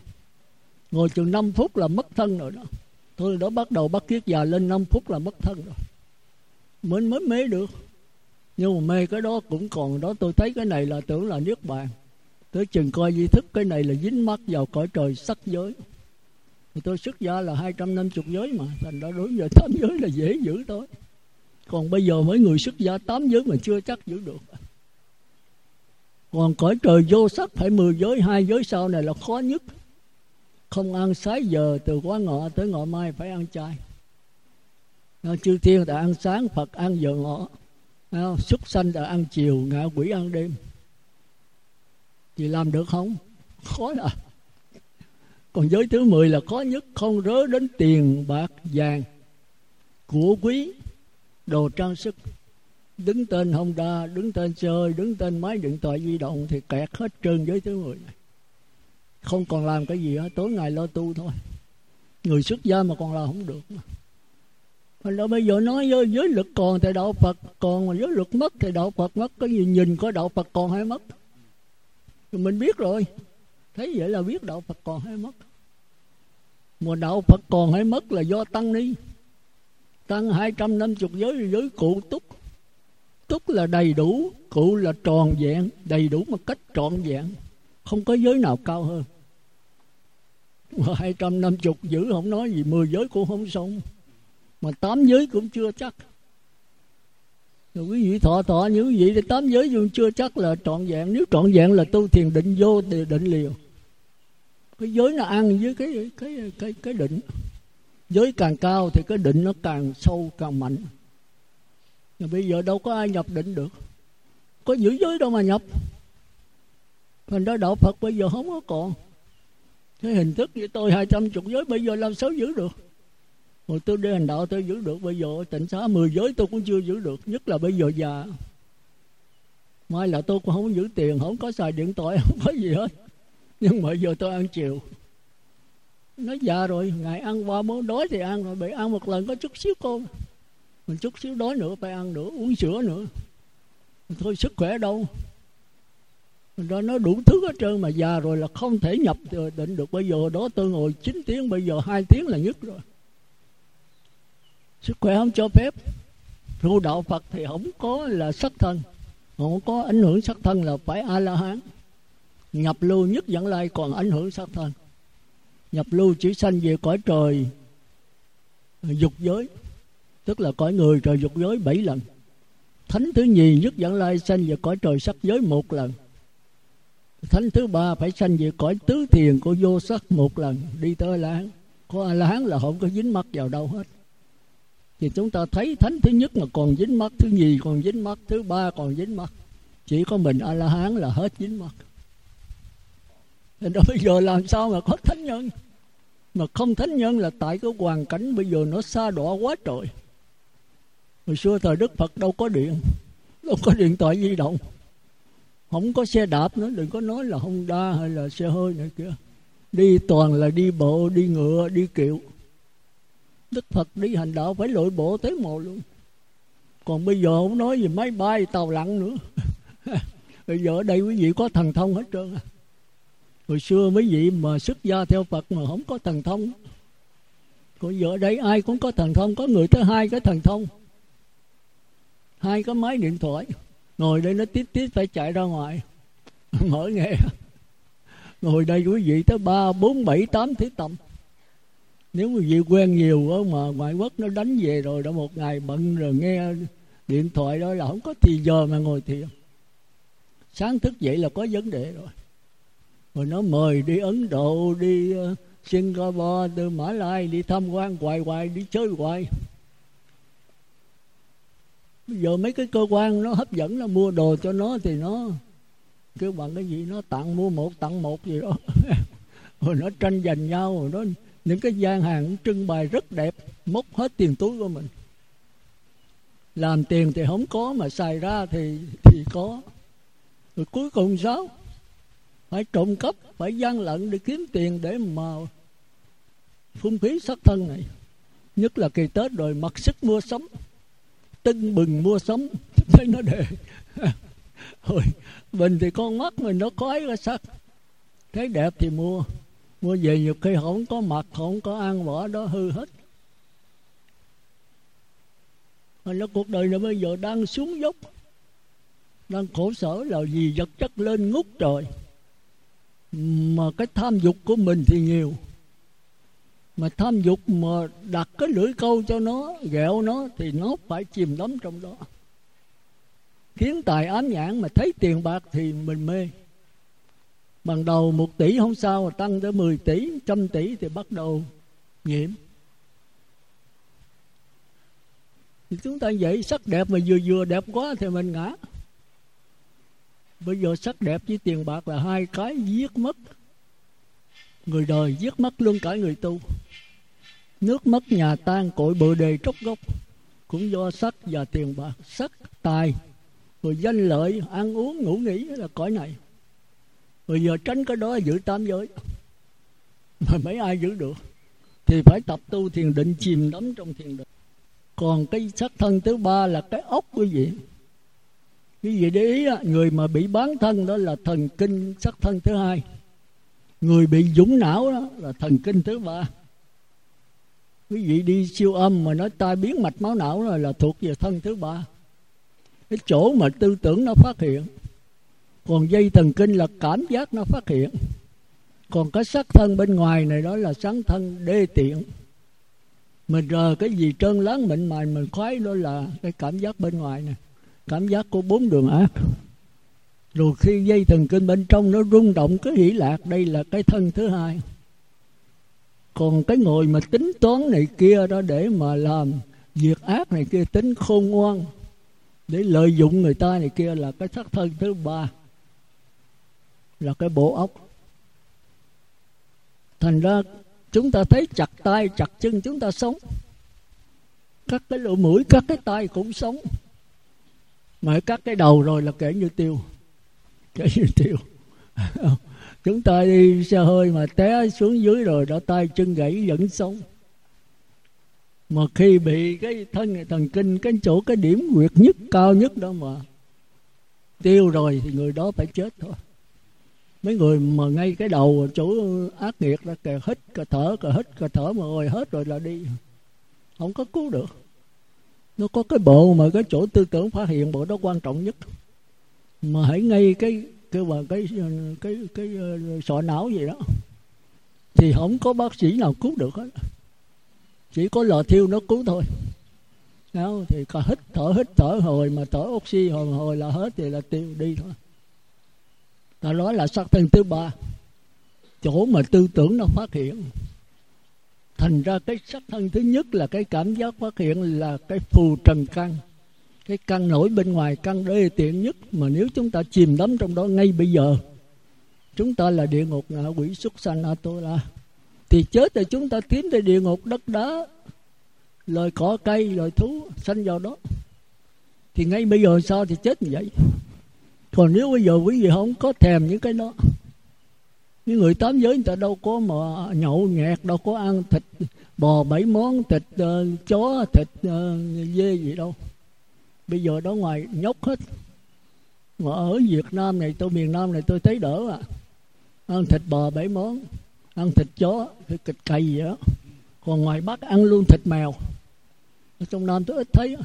Ngồi chừng 5 phút là mất thân rồi đó. Tôi đó, bắt đầu bắt kiết già lên 5 phút là mất thân rồi. Mới mới mê được. Nhưng mà mê cái đó cũng còn đó, tôi thấy cái này là tưởng là niết bàn tới chừng coi di thức cái này là dính mắt vào cõi trời sắc giới. Thì tôi xuất gia là 250 giới mà, thành ra đối với tám giới là dễ giữ thôi. Còn bây giờ mấy người xuất gia tám giới mà chưa chắc giữ được. Còn cõi trời vô sắc phải mười giới, hai giới sau này là khó nhất. Không ăn sái giờ từ quá ngọ tới ngọ mai phải ăn chay. Chư thiên đã ăn sáng, phật ăn giờ ngọ. Súc sanh đã ăn chiều, ngạ quỷ ăn đêm thì làm được không? Khó là còn giới thứ mười là khó nhất không rớ đến tiền bạc vàng của quý đồ trang sức. Đứng tên Honda đứng tên chơi đứng tên máy điện thoại di động thì kẹt hết trơn giới thứ mười này. Không còn làm cái gì hết tối ngày lo tu thôi. Người xuất gia mà còn làm không được mà. Thành ra bây giờ nói giới, giới lực còn thì đạo Phật còn mà giới lực mất thì đạo Phật mất. Cái gì nhìn có đạo Phật còn hay mất? Thì mình biết rồi. Thấy vậy là biết đạo Phật còn hay mất. Mà đạo Phật còn hay mất là do tăng ni. Tăng hai trăm năm chục giới giới cụ túc. Túc là đầy đủ, cụ là tròn vẹn, đầy đủ một cách trọn vẹn. Không có giới nào cao hơn. Hai trăm năm chục giữ không nói gì, mười giới cũng không xong. Mà tám giới cũng chưa chắc rồi quý vị thọ thọ, như quý vị thì tám giới dù chưa chắc là trọn vẹn. Nếu trọn vẹn là tu thiền định vô thì định liều. Cái giới nó ăn với cái cái cái cái định. Giới càng cao thì cái định nó càng sâu, càng mạnh. Mà bây giờ đâu có ai nhập định được. Có giữ giới đâu mà nhập. Thành ra đạo phật bây giờ không có còn. Cái hình thức như tôi hai trăm chục giới, bây giờ làm sao giữ được? Rồi tôi đi hành đạo tôi giữ được bây giờ tịnh xá mười giới tôi cũng chưa giữ được, nhất là bây giờ già. Mai là tôi cũng không giữ tiền, không có xài điện thoại, không có gì hết. Nhưng mà giờ tôi ăn chiều. Nó già rồi, ngày ăn qua món đói thì ăn rồi bị ăn một lần có chút xíu cơm mình chút xíu đói nữa, phải ăn nữa, uống sữa nữa. Thôi, sức khỏe đâu. Đó nó đủ thứ hết trơn mà già rồi là không thể nhập định được. Bây giờ đó tôi ngồi 9 tiếng, bây giờ hai tiếng là nhất rồi sức khỏe không cho phép. Tu đạo phật thì không có là sắc thân. Không có ảnh hưởng sắc thân là phải a la hán nhập lưu nhất dẫn lai còn ảnh hưởng sắc thân. Nhập lưu chỉ sanh về cõi trời, dục giới. Tức là cõi người trời dục giới bảy lần. Thánh thứ nhì nhất dẫn lai sanh về cõi trời sắc giới một lần. Thánh thứ ba phải sanh về cõi tứ thiền của vô sắc một lần. Đi tới la hán có a la hán là không có dính mắc vào đâu hết thì chúng ta thấy thánh thứ nhất mà còn dính mắt thứ nhì còn dính mắt thứ ba còn dính mắt chỉ có mình a la hán là hết dính mắt nên đó, bây giờ làm sao mà có thánh nhân? Mà không thánh nhân là tại cái hoàn cảnh bây giờ nó xa đọa quá trời. Hồi xưa thời đức phật đâu có điện, đâu có điện thoại di động. Không có xe đạp nữa, đừng có nói là honda hay là xe hơi này kia. Đi toàn là đi bộ, đi ngựa, đi kiệu đức phật đi hành đạo phải lội bộ tới mồ luôn. Còn bây giờ không nói gì, máy bay, tàu lặn nữa. Bây giờ ở đây quý vị có thần thông hết trơn à. hồi xưa mấy vị mà xuất gia theo phật mà không có thần thông. Còn giờ ở đây ai cũng có thần thông, có người tới hai cái thần thông. Hai cái máy điện thoại. Ngồi đây nó tít tít phải chạy ra ngoài. Mở nghe. Ngồi đây quý vị tới ba, bốn, bảy, tám thế tầm nếu người gì quen nhiều đó mà ngoại quốc nó đánh về rồi đã một ngày bận rồi nghe điện thoại đó là không có thì giờ mà ngồi thiền. Sáng thức dậy là có vấn đề rồi. Rồi nó mời đi ấn độ, đi ờ, singapore, từ mã lai đi tham quan hoài hoài, đi chơi hoài. Bây giờ mấy cái cơ quan nó hấp dẫn, nó mua đồ cho nó thì nó kêu bằng cái gì? Nó tặng mua một, tặng một gì đó. Rồi nó tranh giành nhau, rồi nó những cái gian hàng trưng bày rất đẹp, móc hết tiền túi của mình. Làm tiền thì không có, mà xài ra thì thì có. Rồi cuối cùng sao? Phải trộm cắp, phải gian lận để kiếm tiền để mà phung phí sát thân này. Nhất là kỳ tết rồi, mặc sức mua sắm. Tưng bừng mua sắm. Thấy nó đề rồi mình thì con mắt mình nó khói ra sắc thấy đẹp thì mua mua về nhiều khi không có mặt không có ăn, bỏ đó hư hết. Mà nó cuộc đời nó bây giờ đang xuống dốc, đang khổ sở là gì vật chất lên ngút trời. Mà cái tham dục của mình thì nhiều. Mà tham dục mà đặt cái lưỡi câu cho nó, ghẹo nó thì nó phải chìm đắm trong đó. Khiến tài ám nhãn mà thấy tiền bạc thì mình mê ban đầu một tỷ không sao, mà tăng tới 10 tỷ, trăm tỷ thì bắt đầu nhiễm. Thì chúng ta vậy sắc đẹp mà vừa vừa đẹp quá thì mình ngã. Bây giờ sắc đẹp với tiền bạc là hai cái giết mất người đời, giết mất luôn cả người tu. Nước mất, nhà tan, cội bờ đề trốc gốc. Cũng do sắc và tiền bạc, sắc, tài, rồi danh lợi, ăn uống, ngủ nghỉ là cõi này bây giờ tránh cái đó giữ tam giới. Mà mấy ai giữ được thì phải tập tu thiền định chìm đắm trong thiền định. Còn cái sắc thân thứ ba là cái ốc quý vị. Quý vị để ý người mà bị bán thân đó là thần kinh sắc thân thứ hai. Người bị dũng não đó là thần kinh thứ ba. Quý vị đi siêu âm mà nói tai biến mạch máu não là, là thuộc về thân thứ ba. Cái chỗ mà tư tưởng nó phát hiện còn dây thần kinh là cảm giác nó phát hiện. Còn cái sắc thân bên ngoài này đó là sáng thân đê tiện. Mình rờ cái gì trơn láng mịn mài, mình khoái đó là cái cảm giác bên ngoài này cảm giác của bốn đường ác. Rồi khi dây thần kinh bên trong nó rung động cái hỷ lạc, đây là cái thân thứ hai. Còn cái ngồi mà tính toán này kia đó để mà làm việc ác này kia tính khôn ngoan, để lợi dụng người ta này kia là cái sắc thân thứ ba là cái bộ óc. Thành ra chúng ta thấy chặt tay, chặt chân chúng ta sống. Các cái lỗ mũi, các cái tay cũng sống. Mà các cái đầu rồi là kể như tiêu. Kể như tiêu. Chúng ta đi xe hơi mà té xuống dưới rồi đã tay chân gãy vẫn sống. Mà khi bị cái thân, thần kinh, cái chỗ, cái điểm nguyệt nhất, cao nhất đó mà tiêu rồi thì người đó phải chết thôi mấy người mà ngay cái đầu chỗ ác nghiệt là kìa hít cà thở cà hít cà thở mà rồi hết rồi là đi. Không có cứu được. Nó có cái bộ mà cái chỗ tư tưởng phát hiện bộ đó quan trọng nhất. Mà hãy ngay cái cái mà cái cái cái, cái sọ não gì đó. Thì không có bác sĩ nào cứu được hết. Chỉ có lò thiêu nó cứu thôi. Đó, thì cả hít thở hít thở hồi mà thở oxy hồi hồi là hết thì là tiêu đi thôi ta nói là sắc thân thứ ba. Chỗ mà tư tưởng nó phát hiện. Thành ra cái sắc thân thứ nhất là cái cảm giác phát hiện là cái phù trần căn. Cái căn nổi bên ngoài, căn đê tiện nhất mà nếu chúng ta chìm đắm trong đó ngay bây giờ, chúng ta là địa ngục ngạ quỷ xuất sanh atola thì chết thì chúng ta tiến tới địa ngục đất đá, loài cỏ cây, loài thú sanh vào đó. Thì ngay bây giờ sao thì chết như vậy? Còn nếu bây giờ quý vị không có thèm những cái đó những người tám giới người ta đâu có mà nhậu nhẹt đâu có ăn thịt bò bảy món thịt uh, chó thịt uh, dê gì đâu. Bây giờ đó ngoài nhóc hết. Mà ở Việt Nam này tôi miền Nam này tôi thấy đỡ à. Ăn thịt bò bảy món ăn thịt chó thịt cày gì đó. Còn ngoài Bắc ăn luôn thịt mèo. Ở trong Nam tôi ít thấy.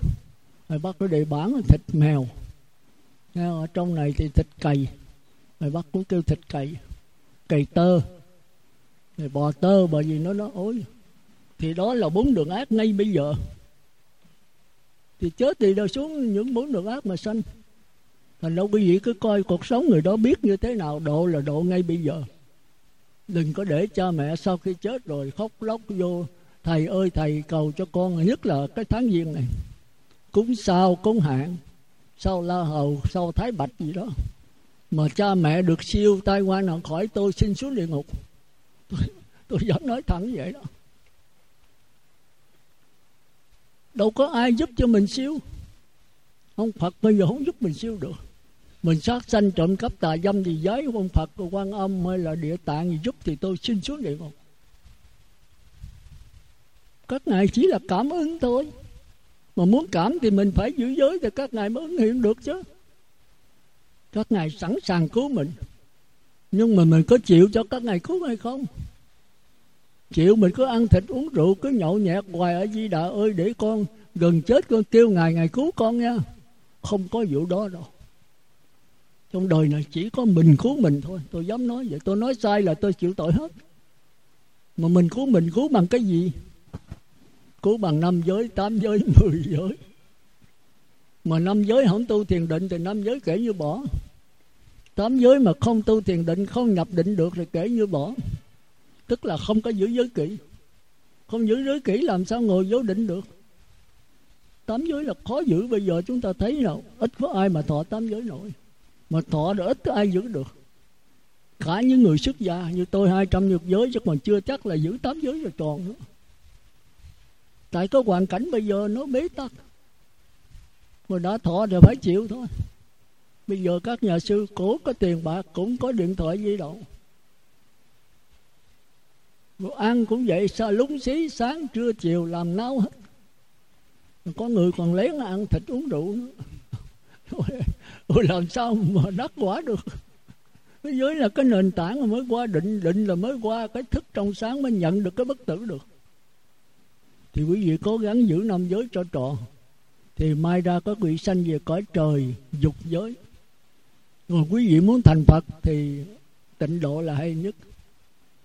Ngoài Bắc có đề bản thịt mèo ở trong này thì thịt cầy, người Bắc cũng kêu thịt cầy, cầy tơ. Rồi bò tơ bởi vì nó nó ối thì đó là bốn đường ác ngay bây giờ. Thì chết thì đâu xuống những bốn đường ác mà sanh. Thành đâu quý vị cứ coi cuộc sống người đó biết như thế nào độ là độ ngay bây giờ. Đừng có để cha mẹ sau khi chết rồi khóc lóc vô thầy ơi thầy cầu cho con nhất là cái tháng giêng này cúng sao cúng hạn sau la hầu sau thái bạch gì đó. Mà cha mẹ được siêu tai qua nào khỏi tôi xin xuống địa ngục. Tôi, tôi dám nói thẳng vậy đó. Đâu có ai giúp cho mình siêu. Ông phật bây giờ không giúp mình siêu được. Mình sát sanh trộm cắp tà dâm gì giới ông phật quan âm hay là địa tạng gì giúp thì tôi xin xuống địa ngục. Các ngài chỉ là cảm ứng thôi mà muốn cảm thì mình phải giữ giới thì các ngài mới ứng hiện được chứ. Các ngài sẵn sàng cứu mình. Nhưng mà mình có chịu cho các ngài cứu hay không? Chịu mình cứ ăn thịt uống rượu, cứ nhậu nhẹt hoài ở di đà ơi, để con gần chết con kêu ngài ngài cứu con nha. Không có vụ đó đâu. Trong đời này chỉ có mình cứu mình thôi. Tôi dám nói vậy. Tôi nói sai là tôi chịu tội hết. Mà mình cứu mình cứu bằng cái gì? Cứu bằng năm giới, tám giới, mười giới. Mà năm giới không tu thiền định thì năm giới kể như bỏ. Tám giới mà không tu thiền định, không nhập định được thì kể như bỏ. Tức là không có giữ giới kỹ. Không giữ giới kỹ làm sao ngồi vô định được? Tám giới là khó giữ, bây giờ chúng ta thấy nào ít có ai mà thọ tám giới nổi. Mà thọ rồi ít có ai giữ được. Cả những người xuất gia, như tôi hai trăm nhược giới, chứ còn chưa chắc là giữ tám giới rồi tròn nữa tại có hoàn cảnh bây giờ nó bế tắc. Mà đã thọ thì phải chịu thôi. Bây giờ các nhà sư cố có tiền bạc cũng có điện thoại di động. Rồi ăn cũng vậy sao lúng xí, sáng, trưa, chiều làm náo hết. Có người còn lén ăn thịt uống rượu nữa. Rồi làm sao mà đắc quả được? Cái giới là cái nền tảng mà mới qua, định định là mới qua. Cái thức trong sáng mới nhận được cái bất tử được thì quý vị cố gắng giữ năm giới cho trọn. Thì mai ra có vị sanh về cõi trời, dục giới. Còn quý vị muốn thành phật thì tịnh độ là hay nhất.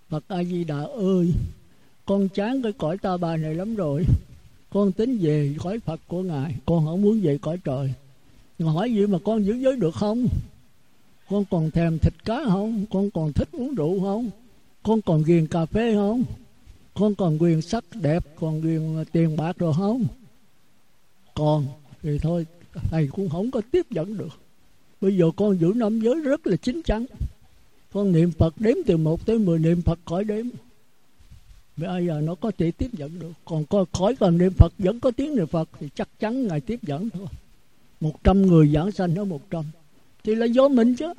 Phật a di đà ơi, con chán cái cõi ta bà này lắm rồi. Con tính về cõi phật của ngài, con không muốn về cõi trời. Ngài hỏi gì mà con giữ giới được không? Con còn thèm thịt cá không? Con còn thích uống rượu không? Con còn ghiền cà phê không? Con còn quyền sắc đẹp, còn quyền ờ, tiền bạc rồi không? Còn, thì thôi, thầy cũng không có tiếp dẫn được. Bây giờ con giữ năm giới rất là chính chắn. Con niệm phật đếm từ một tới mười, niệm phật khỏi đếm. Bây giờ nó có thể tiếp dẫn được. Còn coi, khỏi cần niệm phật, vẫn có tiếng niệm phật, thì chắc chắn ngài tiếp dẫn thôi. Một trăm người giảng sanh ở một trăm. Thì là do mình chứ.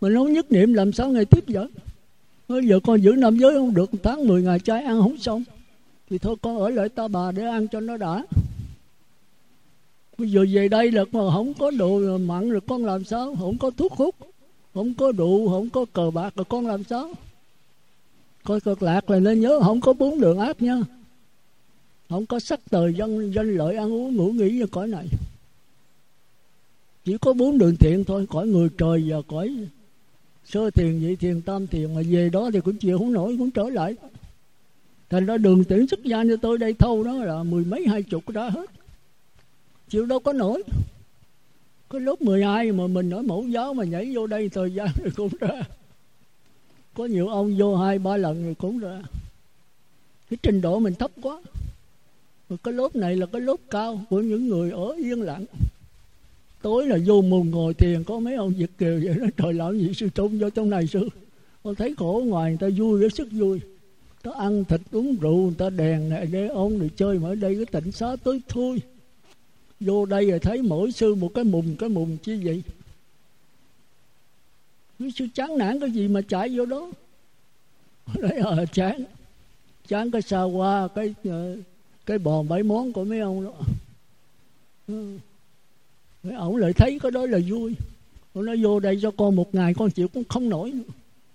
Mình không nhất niệm, làm sao ngài tiếp dẫn? Bây giờ con giữ năm giới không được, tháng mười ngày trái ăn không xong. Thì thôi, con ở lại ta bà để ăn cho nó đã. Bây giờ về đây là mà không có đồ mặn, rồi con làm sao? Không có thuốc hút, không có rượu, không có cờ bạc, rồi con làm sao? Coi cực lạc là nên nhớ, không có bốn đường ác nha. Không có sắc tời dân, danh lợi ăn uống ngủ nghỉ như cõi này. Chỉ có bốn đường thiện thôi, cõi người trời và cõi sơ thiền vị thiền tam thiền mà về đó thì cũng chịu không nổi, cũng trở lại. Thành ra đường tiễn xuất gia như tôi đây thâu đó là mười mấy, hai chục đã hết. Chịu đâu có nổi. Cái lúc 12 mà mình ở mẫu giáo mà nhảy vô đây, thời gian rồi cũng ra. Có nhiều ông vô hai, ba lần rồi cũng ra. Cái trình độ mình thấp quá. Mà cái lớp này là cái lớp cao của những người ở yên lặng tối là vô mùng ngồi thiền, có mấy ông việt kiều vậy đó, trời làm gì sư tôn vô trong này sư? Con thấy khổ ngoài, người ta vui với sức vui. Ta ăn thịt uống rượu, người ta đèn này để ông để chơi mà ở đây cái tịnh xá tới thui. Vô đây rồi thấy mỗi sư một cái mùng cái mùng chi vậy? Quý sư chán nản cái gì mà chạy vô đó? Đấy ờ à, chán. Chán cái xa qua cái ờ, cái bò bảy món của mấy ông đó. Ừ ừ. ông lại thấy cái đó là vui. Ông nói vô đây cho con một ngày, con chịu cũng không nổi. Nữa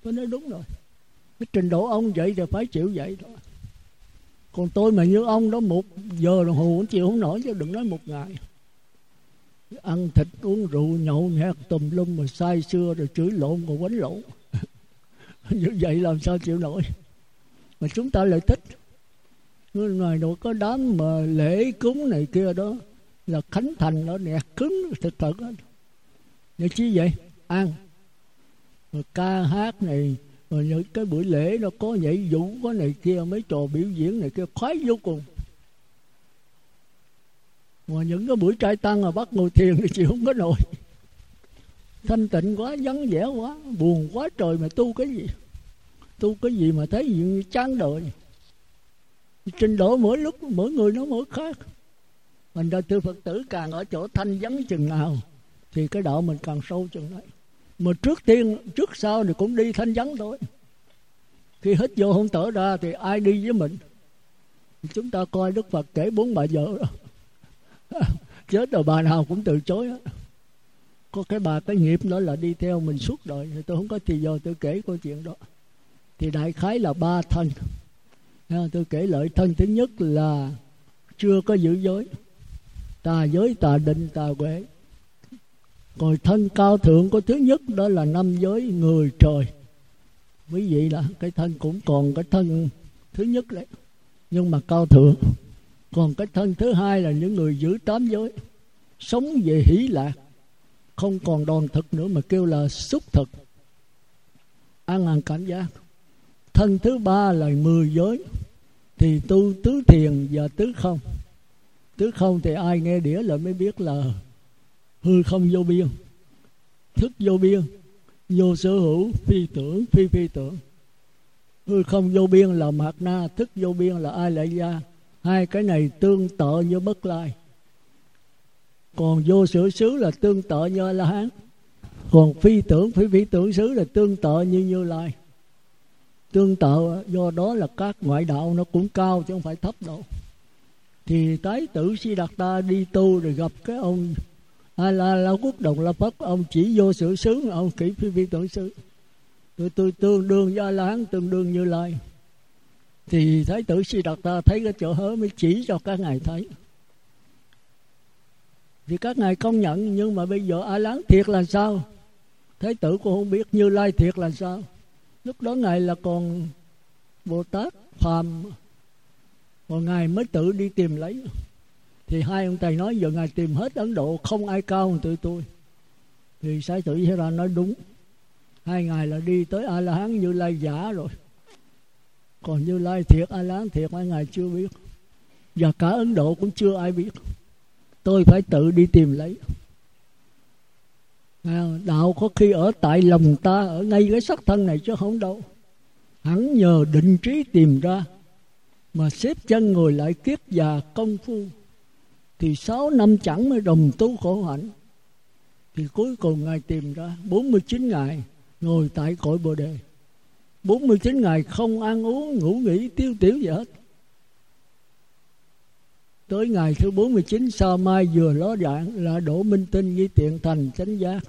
tôi nói đúng rồi. Cái trình độ ông vậy thì phải chịu vậy thôi. Còn tôi mà như ông đó, một giờ đồng hồ cũng chịu không nổi, chứ đừng nói một ngày. Ăn thịt, uống rượu, nhậu, nhẹt, tùm lum, mà say xưa rồi chửi lộn còn quánh lộn. Như vậy làm sao chịu nổi? Mà chúng ta lại thích. Ngoài đó có đám mà lễ cúng này kia đó là khánh thành nó nè cứng thực thực đó. như chi vậy? Ăn rồi ca hát này, rồi những cái buổi lễ nó có nhảy vũ, có này kia, mấy trò biểu diễn này kia, khoái vô cùng. Mà những cái buổi trai tăng mà bắt ngồi thiền thì chịu không có nổi. Thanh tịnh quá, vắng vẻ quá, buồn quá trời mà tu cái gì? Tu cái gì mà thấy gì chán đời? Trình độ mỗi lúc, mỗi người nó mỗi khác mình đời tư phật tử, càng ở chỗ thanh vắng chừng nào, thì cái đạo mình càng sâu chừng đấy mà trước tiên, trước sau thì cũng đi thanh vắng thôi. Khi hết vô không tở ra thì ai đi với mình? Chúng ta coi đức phật kể bốn bà vợ đó. Chết rồi, bà nào cũng từ chối đó. có cái bà cái nghiệp đó là đi theo mình suốt đời. Thì tôi không có thì giờ tôi kể câu chuyện đó. Thì đại khái là ba thân tôi kể lợi thân thứ nhất là chưa có giữ giới tà giới tà định tà huệ còn thân cao thượng có thứ nhất, đó là năm giới người trời. Quý vị là cái thân cũng còn cái thân thứ nhất đấy. Nhưng mà cao thượng, còn cái thân thứ hai là những người giữ tám giới. Sống về hỷ lạc, không còn đòn thực nữa mà kêu là xúc thực. An hàn cảm giác. Thân thứ ba là mười giới, thì tu tứ thiền và tứ không tức không thì ai nghe đĩa là mới biết là hư không vô biên, thức vô biên, vô sở hữu, phi tưởng, phi phi tưởng. Hư không vô biên là mạt na, thức vô biên là ai lại gia hai cái này tương tự như bất lai. Còn vô sở xứ là tương tự như la hán còn phi tưởng, phi phi tưởng xứ là tương tự như như lai. Tương tự do đó là các ngoại đạo nó cũng cao chứ không phải thấp đâu thì tái tử si đạt ta đi tu rồi gặp cái ông a la la quốc đồng la phất. Ông chỉ vô sự xứ ông kỹ phi vi tưởng xứ tôi tôi tương đương với a la hán, tương đương như lai. Thì thái tử si đạt ta thấy cái chỗ hớ mới chỉ cho các ngài thấy. Thì các ngài công nhận, nhưng mà bây giờ a lán thiệt là sao? Thái tử cũng không biết như lai thiệt là sao. Lúc đó ngài là còn bồ tát phàm còn ngài mới tự đi tìm lấy. Thì hai ông thầy nói, giờ ngài tìm hết ấn độ, không ai cao hơn tụi tôi. Thì sai tử thế ra nói, đúng. Hai ngài là đi tới a la hán như lai giả rồi. Còn như lai thiệt a la hán thiệt, hai ngài chưa biết. Và cả ấn độ cũng chưa ai biết. Tôi phải tự đi tìm lấy. À, đạo có khi ở tại lòng ta, ở ngay cái sắc thân này chứ không đâu. Hắn nhờ định trí tìm ra mà xếp chân ngồi lại kiếp già công phu, thì sáu năm chẳng mới đồng tu khổ hạnh. Thì cuối cùng ngài tìm ra 49 ngày ngồi tại cội bồ đề. 49 ngày không ăn uống, ngủ nghỉ, tiêu tiểu gì hết. Tới ngày thứ 49 sau mai vừa ló dạng là đổ minh tinh với tiện thành chánh giác,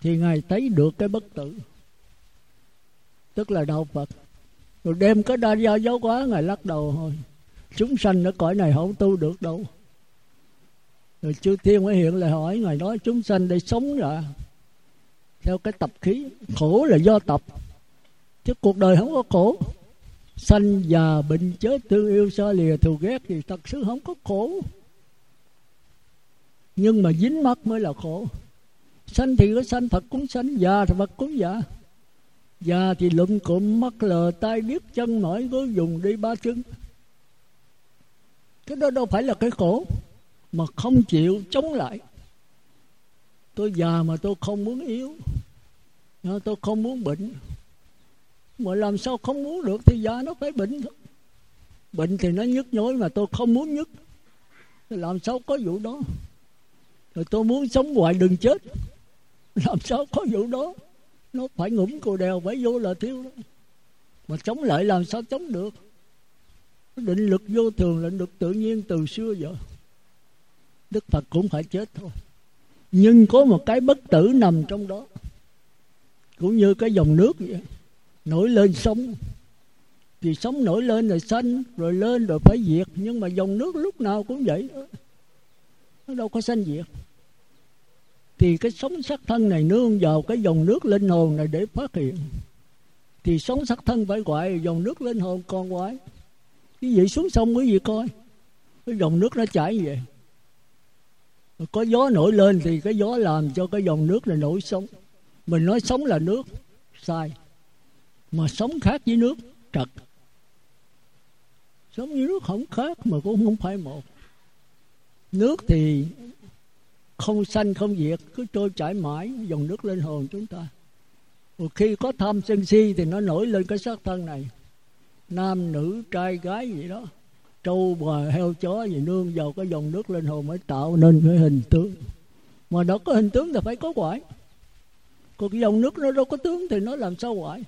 thì ngài thấy được cái bất tử. Tức là đạo phật rồi đem cái đa gia giáo quá ngài lắc đầu thôi chúng sanh ở cõi này không tu được đâu. Rồi chư thiên mới hiện lại hỏi, ngài nói, chúng sanh đây sống là theo cái tập khí, khổ là do tập, chứ cuộc đời không có khổ. Sanh già bệnh chết, thương yêu xa lìa, thù ghét thì thật sự không có khổ. Nhưng mà dính mắt mới là khổ. Sanh thì có sanh, phật cũng sanh, già thì phật cũng già già thì lụm cụm mắt lờ tay biết chân mỏi gối dùng đi ba chân. Cái đó đâu phải là cái khổ, mà không chịu chống lại. Tôi già mà tôi không muốn yếu tôi không muốn bệnh. Mà làm sao không muốn được thì già nó phải bệnh thôi. Bệnh thì nó nhức nhối mà tôi không muốn nhức. Làm sao có vụ đó? Rồi tôi muốn sống hoài đừng chết. Làm sao có vụ đó? Nó phải ngủm cù đèo, phải vô là thiếu đó mà chống lại làm sao chống được? Định lực vô thường là định lực tự nhiên từ xưa giờ. Đức phật cũng phải chết thôi. Nhưng có một cái bất tử nằm trong đó. Cũng như cái dòng nước vậy. Nổi lên sông thì sóng nổi lên rồi xanh, rồi lên rồi phải diệt. Nhưng mà dòng nước lúc nào cũng vậy. Nó đâu có sanh diệt thì cái sống sắc thân này nương vào cái dòng nước linh hồn này để phát hiện. Thì sống sắc thân phải gọi dòng nước linh hồn con quái. Cái gì xuống sông quý vị coi. Cái dòng nước nó chảy vậy có gió nổi lên thì cái gió làm cho cái dòng nước này nổi sống mình nói sống là nước, sai. Mà sống khác với nước, trật. Sống với nước không khác mà cũng không phải một. Nước thì không sanh, không diệt, cứ trôi chảy mãi, dòng nước lên hồn chúng ta. Một khi có tham sân si thì nó nổi lên cái xác thân này. Nam, nữ, trai, gái gì đó, trâu, bò, heo, chó gì, nương vào cái dòng nước lên hồn mới tạo nên cái hình tướng. Mà nó có hình tướng thì phải có quả còn cái dòng nước nó đâu có tướng thì nó làm sao quả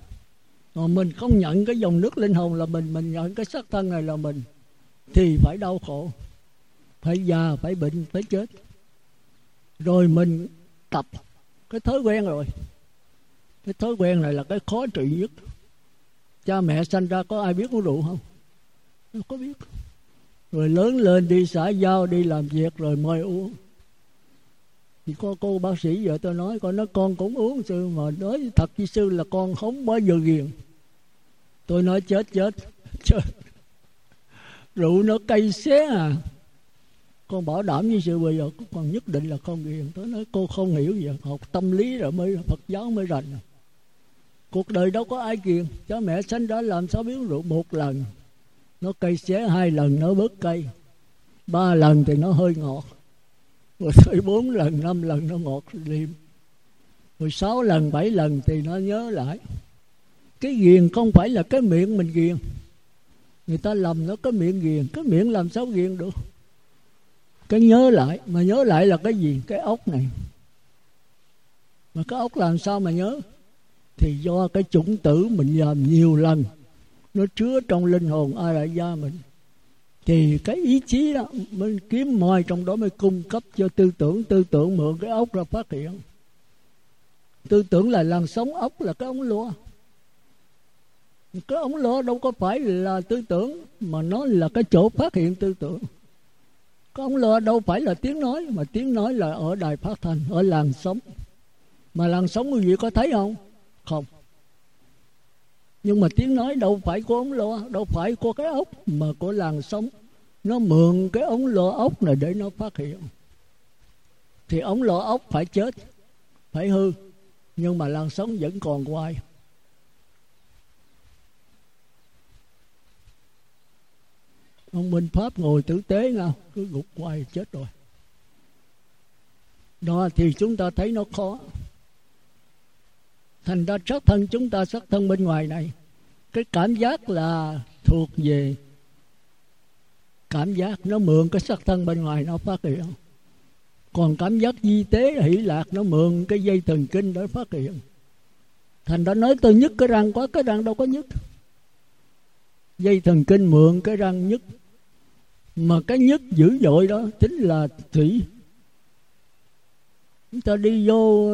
mà mình không nhận cái dòng nước linh hồn là mình mình nhận cái xác thân này là mình, thì phải đau khổ, phải già, phải bệnh, phải chết rồi mình tập. Cái thói quen rồi. Cái thói quen này là cái khó trị nhất. Cha mẹ sanh ra có ai biết uống rượu không? Không có biết. Rồi lớn lên đi xã giao, đi làm việc rồi mời uống. Thì có cô bác sĩ vợ tôi nói, con nói con cũng uống sư mà nói thật với sư là con không bao giờ ghiền. Tôi nói, chết chết chết. Rượu nó cay xé à con bảo đảm như sự bây giờ con nhất định là không ghiền tôi nói cô không hiểu gì học tâm lý rồi mới, phật giáo mới rành. Cuộc đời đâu có ai kiền cha mẹ sanh ra làm sao biến rượu một lần, nó cây xé, hai lần nó bớt cây. Ba lần thì nó hơi ngọt. Rồi tới bốn lần, năm lần nó ngọt liêm. Rồi sáu lần, bảy lần thì nó nhớ lại. Cái ghiền không phải là cái miệng mình ghiền. Người ta lầm nó, cái miệng ghiền. Cái miệng làm sao ghiền được? Cái nhớ lại, mà nhớ lại là cái gì? Cái ốc này. Mà cái ốc làm sao mà nhớ? Thì do cái chủng tử mình làm nhiều lần, nó chứa trong linh hồn ai la gia mình. Thì cái ý chí đó, mình kiếm mồi trong đó mới cung cấp cho tư tưởng. Tư tưởng mượn cái ốc ra phát hiện. Tư tưởng là làn sóng ốc, là cái ống lúa cái ống lúa đâu có phải là tư tưởng, mà nó là cái chỗ phát hiện tư tưởng. Con ống đâu phải là tiếng nói, mà tiếng nói là ở đài phát thanh, ở làn sóng mà làn sóng quý vị có thấy không? Không. Nhưng mà tiếng nói đâu phải của ống loa đâu phải của cái ốc, mà của làn sóng nó mượn cái ống loa ốc này để nó phát hiện. Thì ống loa ốc phải chết, phải hư. Nhưng mà làn sóng vẫn còn quay ông Minh Pháp ngồi tử tế nào cứ gục quay chết rồi. Đó thì chúng ta thấy nó khó. Thành ra sắc thân chúng ta sắc thân bên ngoài này, cái cảm giác là thuộc về cảm giác nó mượn cái sắc thân bên ngoài nó phát hiện. Còn cảm giác di tế, hỷ lạc nó mượn cái dây thần kinh để phát hiện. Thành đã nói tôi nhức cái răng quá, cái răng đâu có nhức. Dây thần kinh mượn cái răng nhức mà cái nhất dữ dội đó chính là thủy. Chúng ta đi vô,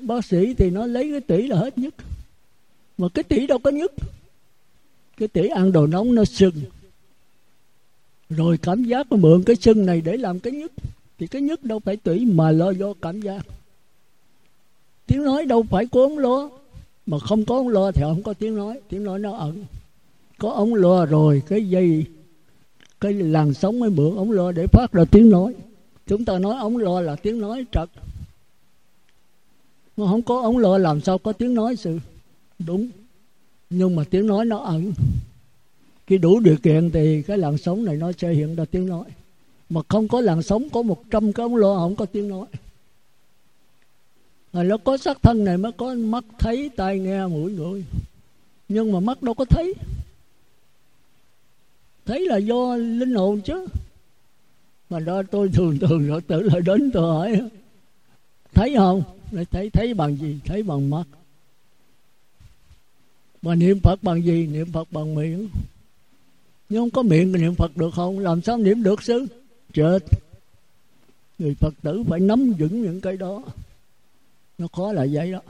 bác sĩ thì nó lấy cái tỷ là hết nhất. Mà cái tỷ đâu có nhất? Cái tỷ ăn đồ nóng nó sưng. Rồi cảm giác nó mượn cái sưng này để làm cái nhất. Thì cái nhất đâu phải tủy mà lo do cảm giác. Tiếng nói đâu phải có ống lo. Mà không có ống lo thì không có tiếng nói. Tiếng nói nó ẩn. Có ống lo rồi, cái dây cái làn sóng mới mượn ống lo để phát ra tiếng nói. Chúng ta nói ống lo là tiếng nói trật. Mà không có ống lo làm sao có tiếng nói sự. Đúng. Nhưng mà tiếng nói nó ẩn. Khi đủ điều kiện thì cái làn sóng này nó sẽ hiện ra tiếng nói. Mà không có làn sóng, có một trăm cái ống lo không có tiếng nói. Rồi nó có sắc thân này mới có mắt thấy, tai nghe, mũi ngửi nhưng mà mắt đâu có thấy thấy là do linh hồn chứ. Mà đó, tôi thường thường rồi tự lại đến tôi hỏi. Thấy không? Lại thấy thấy bằng gì? Thấy bằng mắt. Mà niệm phật bằng gì? Niệm phật bằng miệng. Nhưng không có miệng niệm phật được không? Làm sao niệm được sư? Chết. Người phật tử phải nắm vững những cái đó. Nó khó là vậy đó.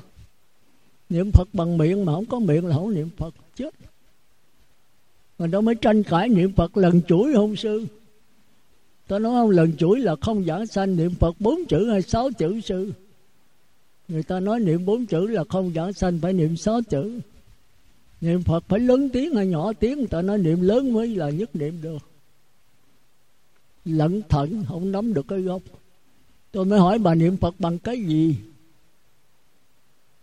Niệm phật bằng miệng mà không có miệng là không niệm phật. Chết mà nó mới tranh cãi niệm phật lần chuỗi hôn sư. Tôi nói không, lần chuỗi là không giảng sanh niệm phật bốn chữ hay sáu chữ sư. Người ta nói niệm bốn chữ là không giảng sanh, phải niệm sáu chữ. Niệm phật phải lớn tiếng hay nhỏ tiếng, người ta nói niệm lớn mới là nhất niệm được. Lẩn thận không nắm được cái gốc. Tôi mới hỏi bà niệm phật bằng cái gì?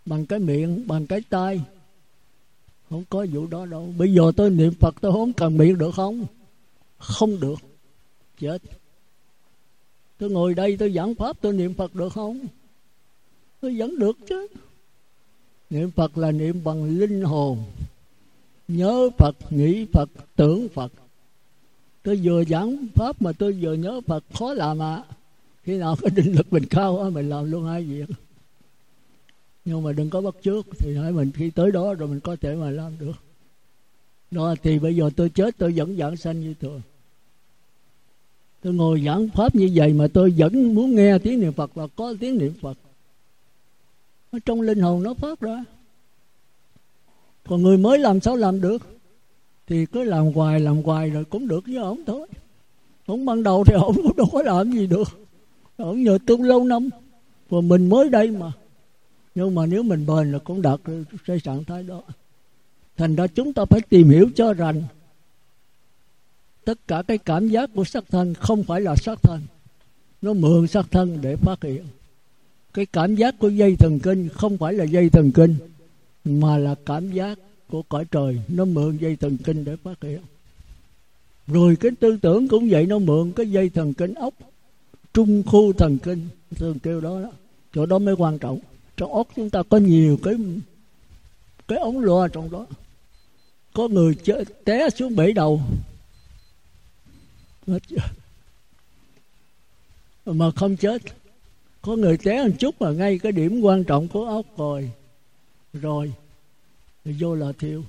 Bằng cái miệng, bằng cái tai không có vụ đó đâu. Bây giờ tôi niệm phật tôi không cần miệng được không? Không được. Chết. Tôi ngồi đây tôi giảng pháp, tôi niệm phật được không? Tôi vẫn được chứ. Niệm phật là niệm bằng linh hồn. Nhớ phật, nghĩ phật, tưởng phật. Tôi vừa giảng pháp mà tôi vừa nhớ phật, khó làm ạ à. khi nào cái định lực mình cao á mình làm luôn hai việc nhưng mà đừng có bắt trước thì hỏi mình khi tới đó rồi mình có thể mà làm được. Đó, thì bây giờ tôi chết, tôi vẫn giảng sanh như thường. Tôi ngồi giảng pháp như vậy mà tôi vẫn muốn nghe tiếng niệm phật là có tiếng niệm phật. Ở trong linh hồn nó phát ra còn người mới làm sao làm được? Thì cứ làm hoài làm hoài rồi cũng được với ổng thôi. Ổng ban đầu thì ổng cũng đâu có làm gì được. Ổng nhờ tu lâu năm. Và mình mới đây mà nhưng mà nếu mình bền là cũng đạt cái trạng thái đó. Thành ra chúng ta phải tìm hiểu cho rằng tất cả cái cảm giác của sắc thân không phải là sắc thân. Nó mượn sắc thân để phát hiện. Cái cảm giác của dây thần kinh không phải là dây thần kinh mà là cảm giác của cõi trời. Nó mượn dây thần kinh để phát hiện. Rồi cái tư tưởng cũng vậy nó mượn cái dây thần kinh ốc trung khu thần kinh thường kêu đó, đó. Chỗ đó mới quan trọng trong ốc chúng ta có nhiều cái cái ống loa trong đó. Có người chơi, té xuống bể đầu. Mà không chết. Có người té một chút mà ngay cái điểm quan trọng của ốc rồi. Rồi thì vô là thiêu.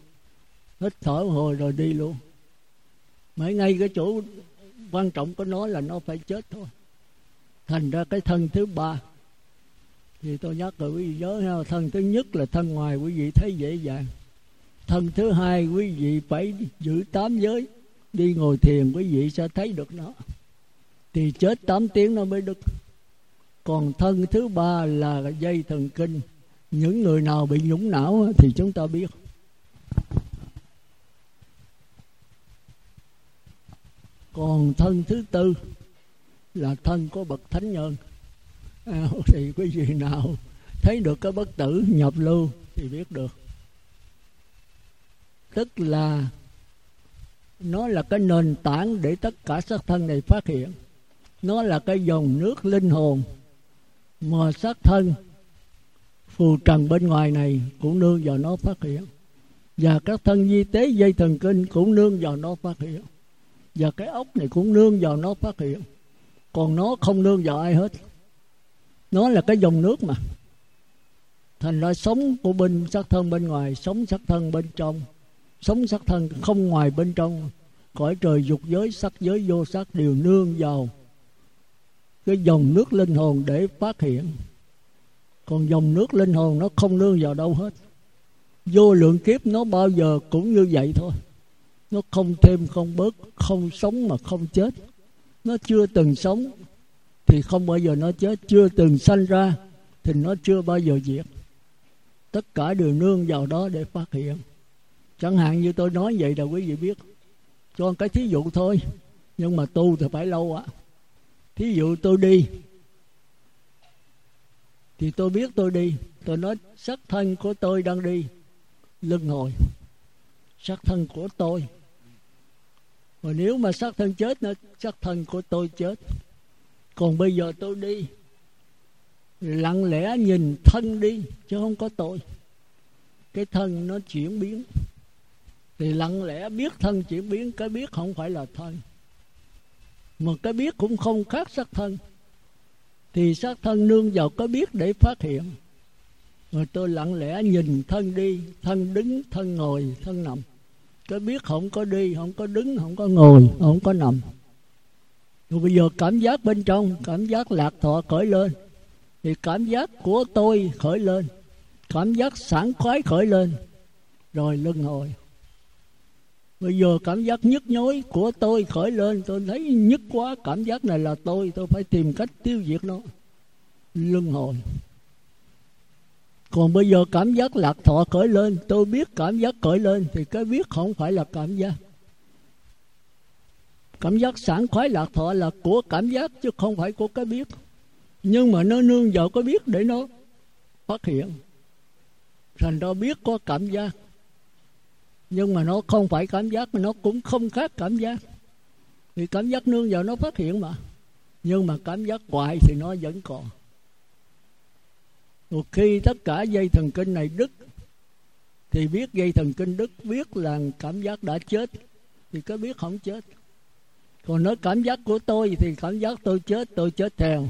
Hít thở hồi rồi đi luôn. Mấy ngay cái chỗ quan trọng của nó là nó phải chết thôi. Thành ra cái thân thứ ba thì tôi nhắc rồi quý vị nhớ ha, thân thứ nhất là thân ngoài quý vị thấy dễ dàng. Thân thứ hai quý vị phải giữ tám giới. Đi ngồi thiền quý vị sẽ thấy được nó. Thì chết tám tiếng nó mới được. Còn thân thứ ba là dây thần kinh. Những người nào bị nhũng não thì chúng ta biết. Còn thân thứ tư là thân của bậc thánh nhân à, thì quý vị nào? Thấy được cái bất tử nhập lưu thì biết được. Tức là nó là cái nền tảng để tất cả sắc thân này phát hiện. Nó là cái dòng nước linh hồn mà sắc thân phù trần bên ngoài này cũng nương vào nó phát hiện. Và các thân di tế dây thần kinh cũng nương vào nó phát hiện. Và cái ốc này cũng nương vào nó phát hiện. Còn nó không nương vào ai hết nó là cái dòng nước mà. Thành ra sống của bên sắc thân bên ngoài, sống sắc thân bên trong. Sống sắc thân không ngoài bên trong. Cõi trời dục giới, sắc giới vô sắc đều nương vào cái dòng nước linh hồn để phát hiện. Còn dòng nước linh hồn nó không nương vào đâu hết. Vô lượng kiếp nó bao giờ cũng như vậy thôi. Nó không thêm, không bớt, không sống mà không chết. Nó chưa từng sống thì không bao giờ nó chết. Chưa từng sanh ra thì nó chưa bao giờ diệt. Tất cả đều nương vào đó để phát hiện. Chẳng hạn như tôi nói vậy là quý vị biết. Cho cái thí dụ thôi. Nhưng mà tu thì phải lâu ạ. Thí dụ tôi đi. Thì tôi biết tôi đi. Tôi nói sắc thân của tôi đang đi. Lưng hồi sắc thân của tôi. Và nếu mà xác thân chết nữa, xác thân của tôi chết còn bây giờ tôi đi. Lặng lẽ nhìn thân đi, chứ không có tội. Cái thân nó chuyển biến. Thì lặng lẽ biết thân chuyển biến, cái biết không phải là thân. Mà cái biết cũng không khác xác thân. Thì xác thân nương vào cái biết để phát hiện. Rồi tôi lặng lẽ nhìn thân đi, thân đứng, thân ngồi, thân nằm. Cái biết không có đi, không có đứng, không có ngồi, không có nằm rồi bây giờ cảm giác bên trong, cảm giác lạc thọ khởi lên. Thì cảm giác của tôi khởi lên. Cảm giác sảng khoái khởi lên. Rồi luân hồi. Bây giờ cảm giác nhức nhối của tôi khởi lên, tôi thấy nhức quá, cảm giác này là tôi tôi phải tìm cách tiêu diệt nó. Luân hồi. Còn bây giờ cảm giác lạc thọ khởi lên, tôi biết cảm giác khởi lên, thì cái biết không phải là cảm giác cảm giác sảng khoái lạc thọ là của cảm giác chứ không phải của cái biết. Nhưng mà nó nương vào cái biết để nó phát hiện. Thành ra biết có cảm giác. Nhưng mà nó không phải cảm giác, mà nó cũng không khác cảm giác. Thì cảm giác nương vào nó phát hiện mà. Nhưng mà cảm giác hoài thì nó vẫn còn. Một khi tất cả dây thần kinh này đứt, thì biết dây thần kinh đứt, biết là cảm giác đã chết, thì cái biết không chết còn nói cảm giác của tôi thì cảm giác tôi chết tôi chết theo.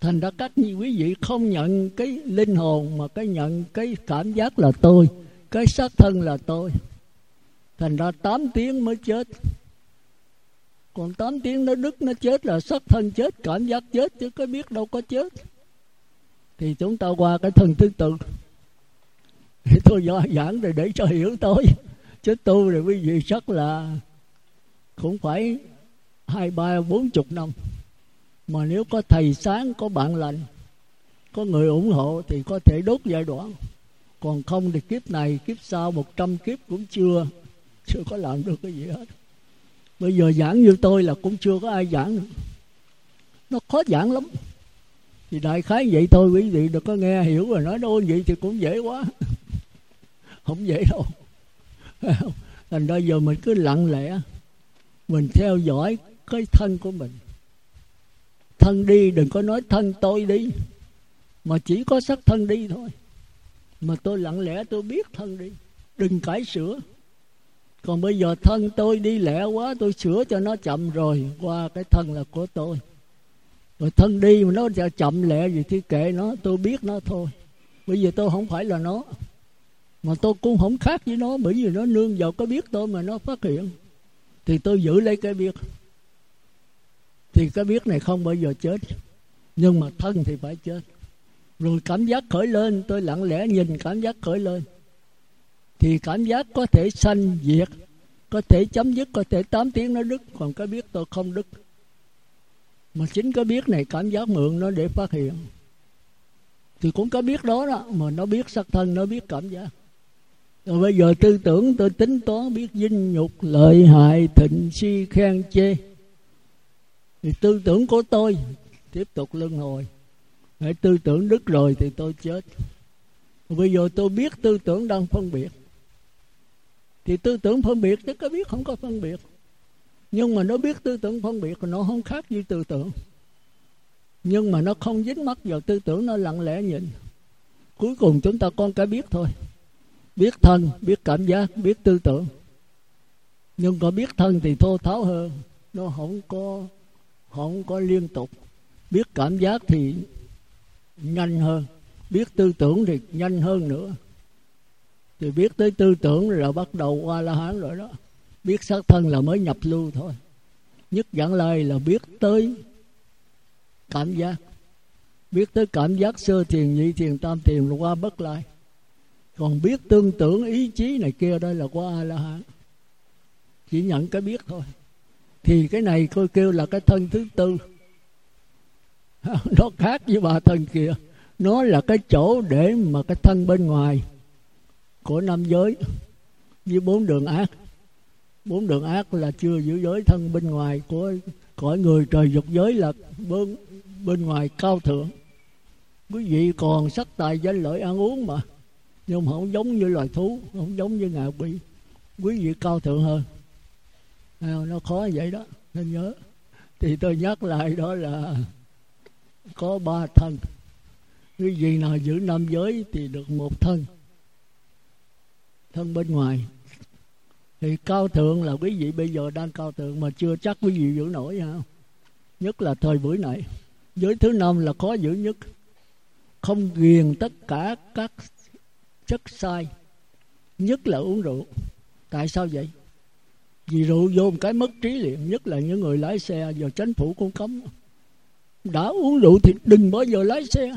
Thành ra các quý vị không nhận cái linh hồn mà cái nhận cái cảm giác là tôi, cái xác thân là tôi. Thành ra 8 tiếng mới chết. Còn 8 tiếng nó đứt, nó chết là xác thân chết, cảm giác chết chứ có biết đâu có chết. Thì chúng ta qua cái thân thứ tự thì tôi giảng rồi để cho hiểu tôi. Chứ tu rồi quý vị chắc là cũng phải hai, ba, bốn chục năm. Mà nếu có thầy sáng, có bạn lành, có người ủng hộ thì có thể đốt giai đoạn. Còn không thì kiếp này, kiếp sau một trăm kiếp cũng chưa chưa có làm được cái gì hết. Bây giờ giảng như tôi là cũng chưa có ai giảng. Nữa. nó khó giảng lắm. Thì đại khái vậy thôi, quý vị đừng có nghe hiểu rồi nói đâu vậy thì cũng dễ quá. Không dễ đâu. Thành ra giờ mình cứ lặng lẽ mình theo dõi cái thân của mình. Thân đi, đừng có nói thân tôi đi. Mà chỉ có sắc thân đi thôi. Mà tôi lặng lẽ tôi biết thân đi. Đừng cải sửa. Còn bây giờ thân tôi đi lẹ quá, tôi sửa cho nó chậm rồi. Qua cái thân là của tôi. Rồi thân đi mà nó chậm lẹ gì thì kệ nó, tôi biết nó thôi. Bây giờ tôi không phải là nó. Mà tôi cũng không khác với nó, bởi vì nó nương vào cái biết tôi mà nó phát hiện thì tôi giữ lấy cái biết thì cái biết này không bao giờ chết. Nhưng mà thân thì phải chết. Rồi cảm giác khởi lên, tôi lặng lẽ nhìn cảm giác khởi lên. Thì cảm giác có thể sanh diệt, có thể chấm dứt, có thể 8 tiếng nó đứt. Còn cái biết tôi không đứt. Mà chính cái biết này cảm giác mượn nó để phát hiện. Thì cũng có biết đó đó, mà nó biết sắc thân, nó biết cảm giác rồi bây giờ tư tưởng tôi tính toán biết dinh nhục, lợi hại, thịnh, si, khen, chê. Thì tư tưởng của tôi tiếp tục luân hồi. Hãy tư tưởng đứt rồi thì tôi chết. Bây giờ tôi biết tư tưởng đang phân biệt. Thì tư tưởng phân biệt chứ có biết không có phân biệt. Nhưng mà nó biết tư tưởng phân biệt nó không khác như tư tưởng. Nhưng mà nó không dính mắc vào tư tưởng, nó lặng lẽ nhìn. Cuối cùng chúng ta con cái biết thôi biết thân, biết cảm giác, biết tư tưởng. Nhưng có biết thân thì thô tháo hơn. Nó không có không có liên tục. Biết cảm giác thì nhanh hơn. Biết tư tưởng thì nhanh hơn nữa. Thì biết tới tư tưởng là bắt đầu qua la hán rồi đó. Biết xác thân là mới nhập lưu thôi. Nhất giảng lai là biết tới cảm giác. Biết tới cảm giác sơ thiền, nhị thiền, tam thiền là qua bất lai còn biết tương tưởng ý chí này kia đây là qua a la hán. Chỉ nhận cái biết thôi. Thì cái này tôi kêu là cái thân thứ tư. Nó khác với ba thân kia. Nó là cái chỗ để mà cái thân bên ngoài của nam giới với bốn đường ác. Bốn đường ác là chưa giữ giới thân bên ngoài của cõi người trời dục giới là bên bên ngoài cao thượng. Quý vị còn sắc tài danh lợi ăn uống mà nhưng mà không giống như loài thú, không giống như ngạ quỷ. Quý vị cao thượng hơn. À, nó khó vậy đó, nên nhớ. Thì tôi nhắc lại đó là có ba thân. Quý vị nào giữ nam giới thì được một thân. Thân bên ngoài. Thì cao thượng là quý vị bây giờ đang cao thượng mà chưa chắc quý vị giữ nổi, ha? Nhất là thời buổi này. Giới thứ năm là khó giữ nhất. Không ghiền tất cả các chất sai nhất là uống rượu. Tại sao vậy? Vì rượu vô một cái mất trí liền, nhất là những người lái xe, giờ chính phủ cũng cấm. Đã uống rượu thì đừng bao giờ lái xe.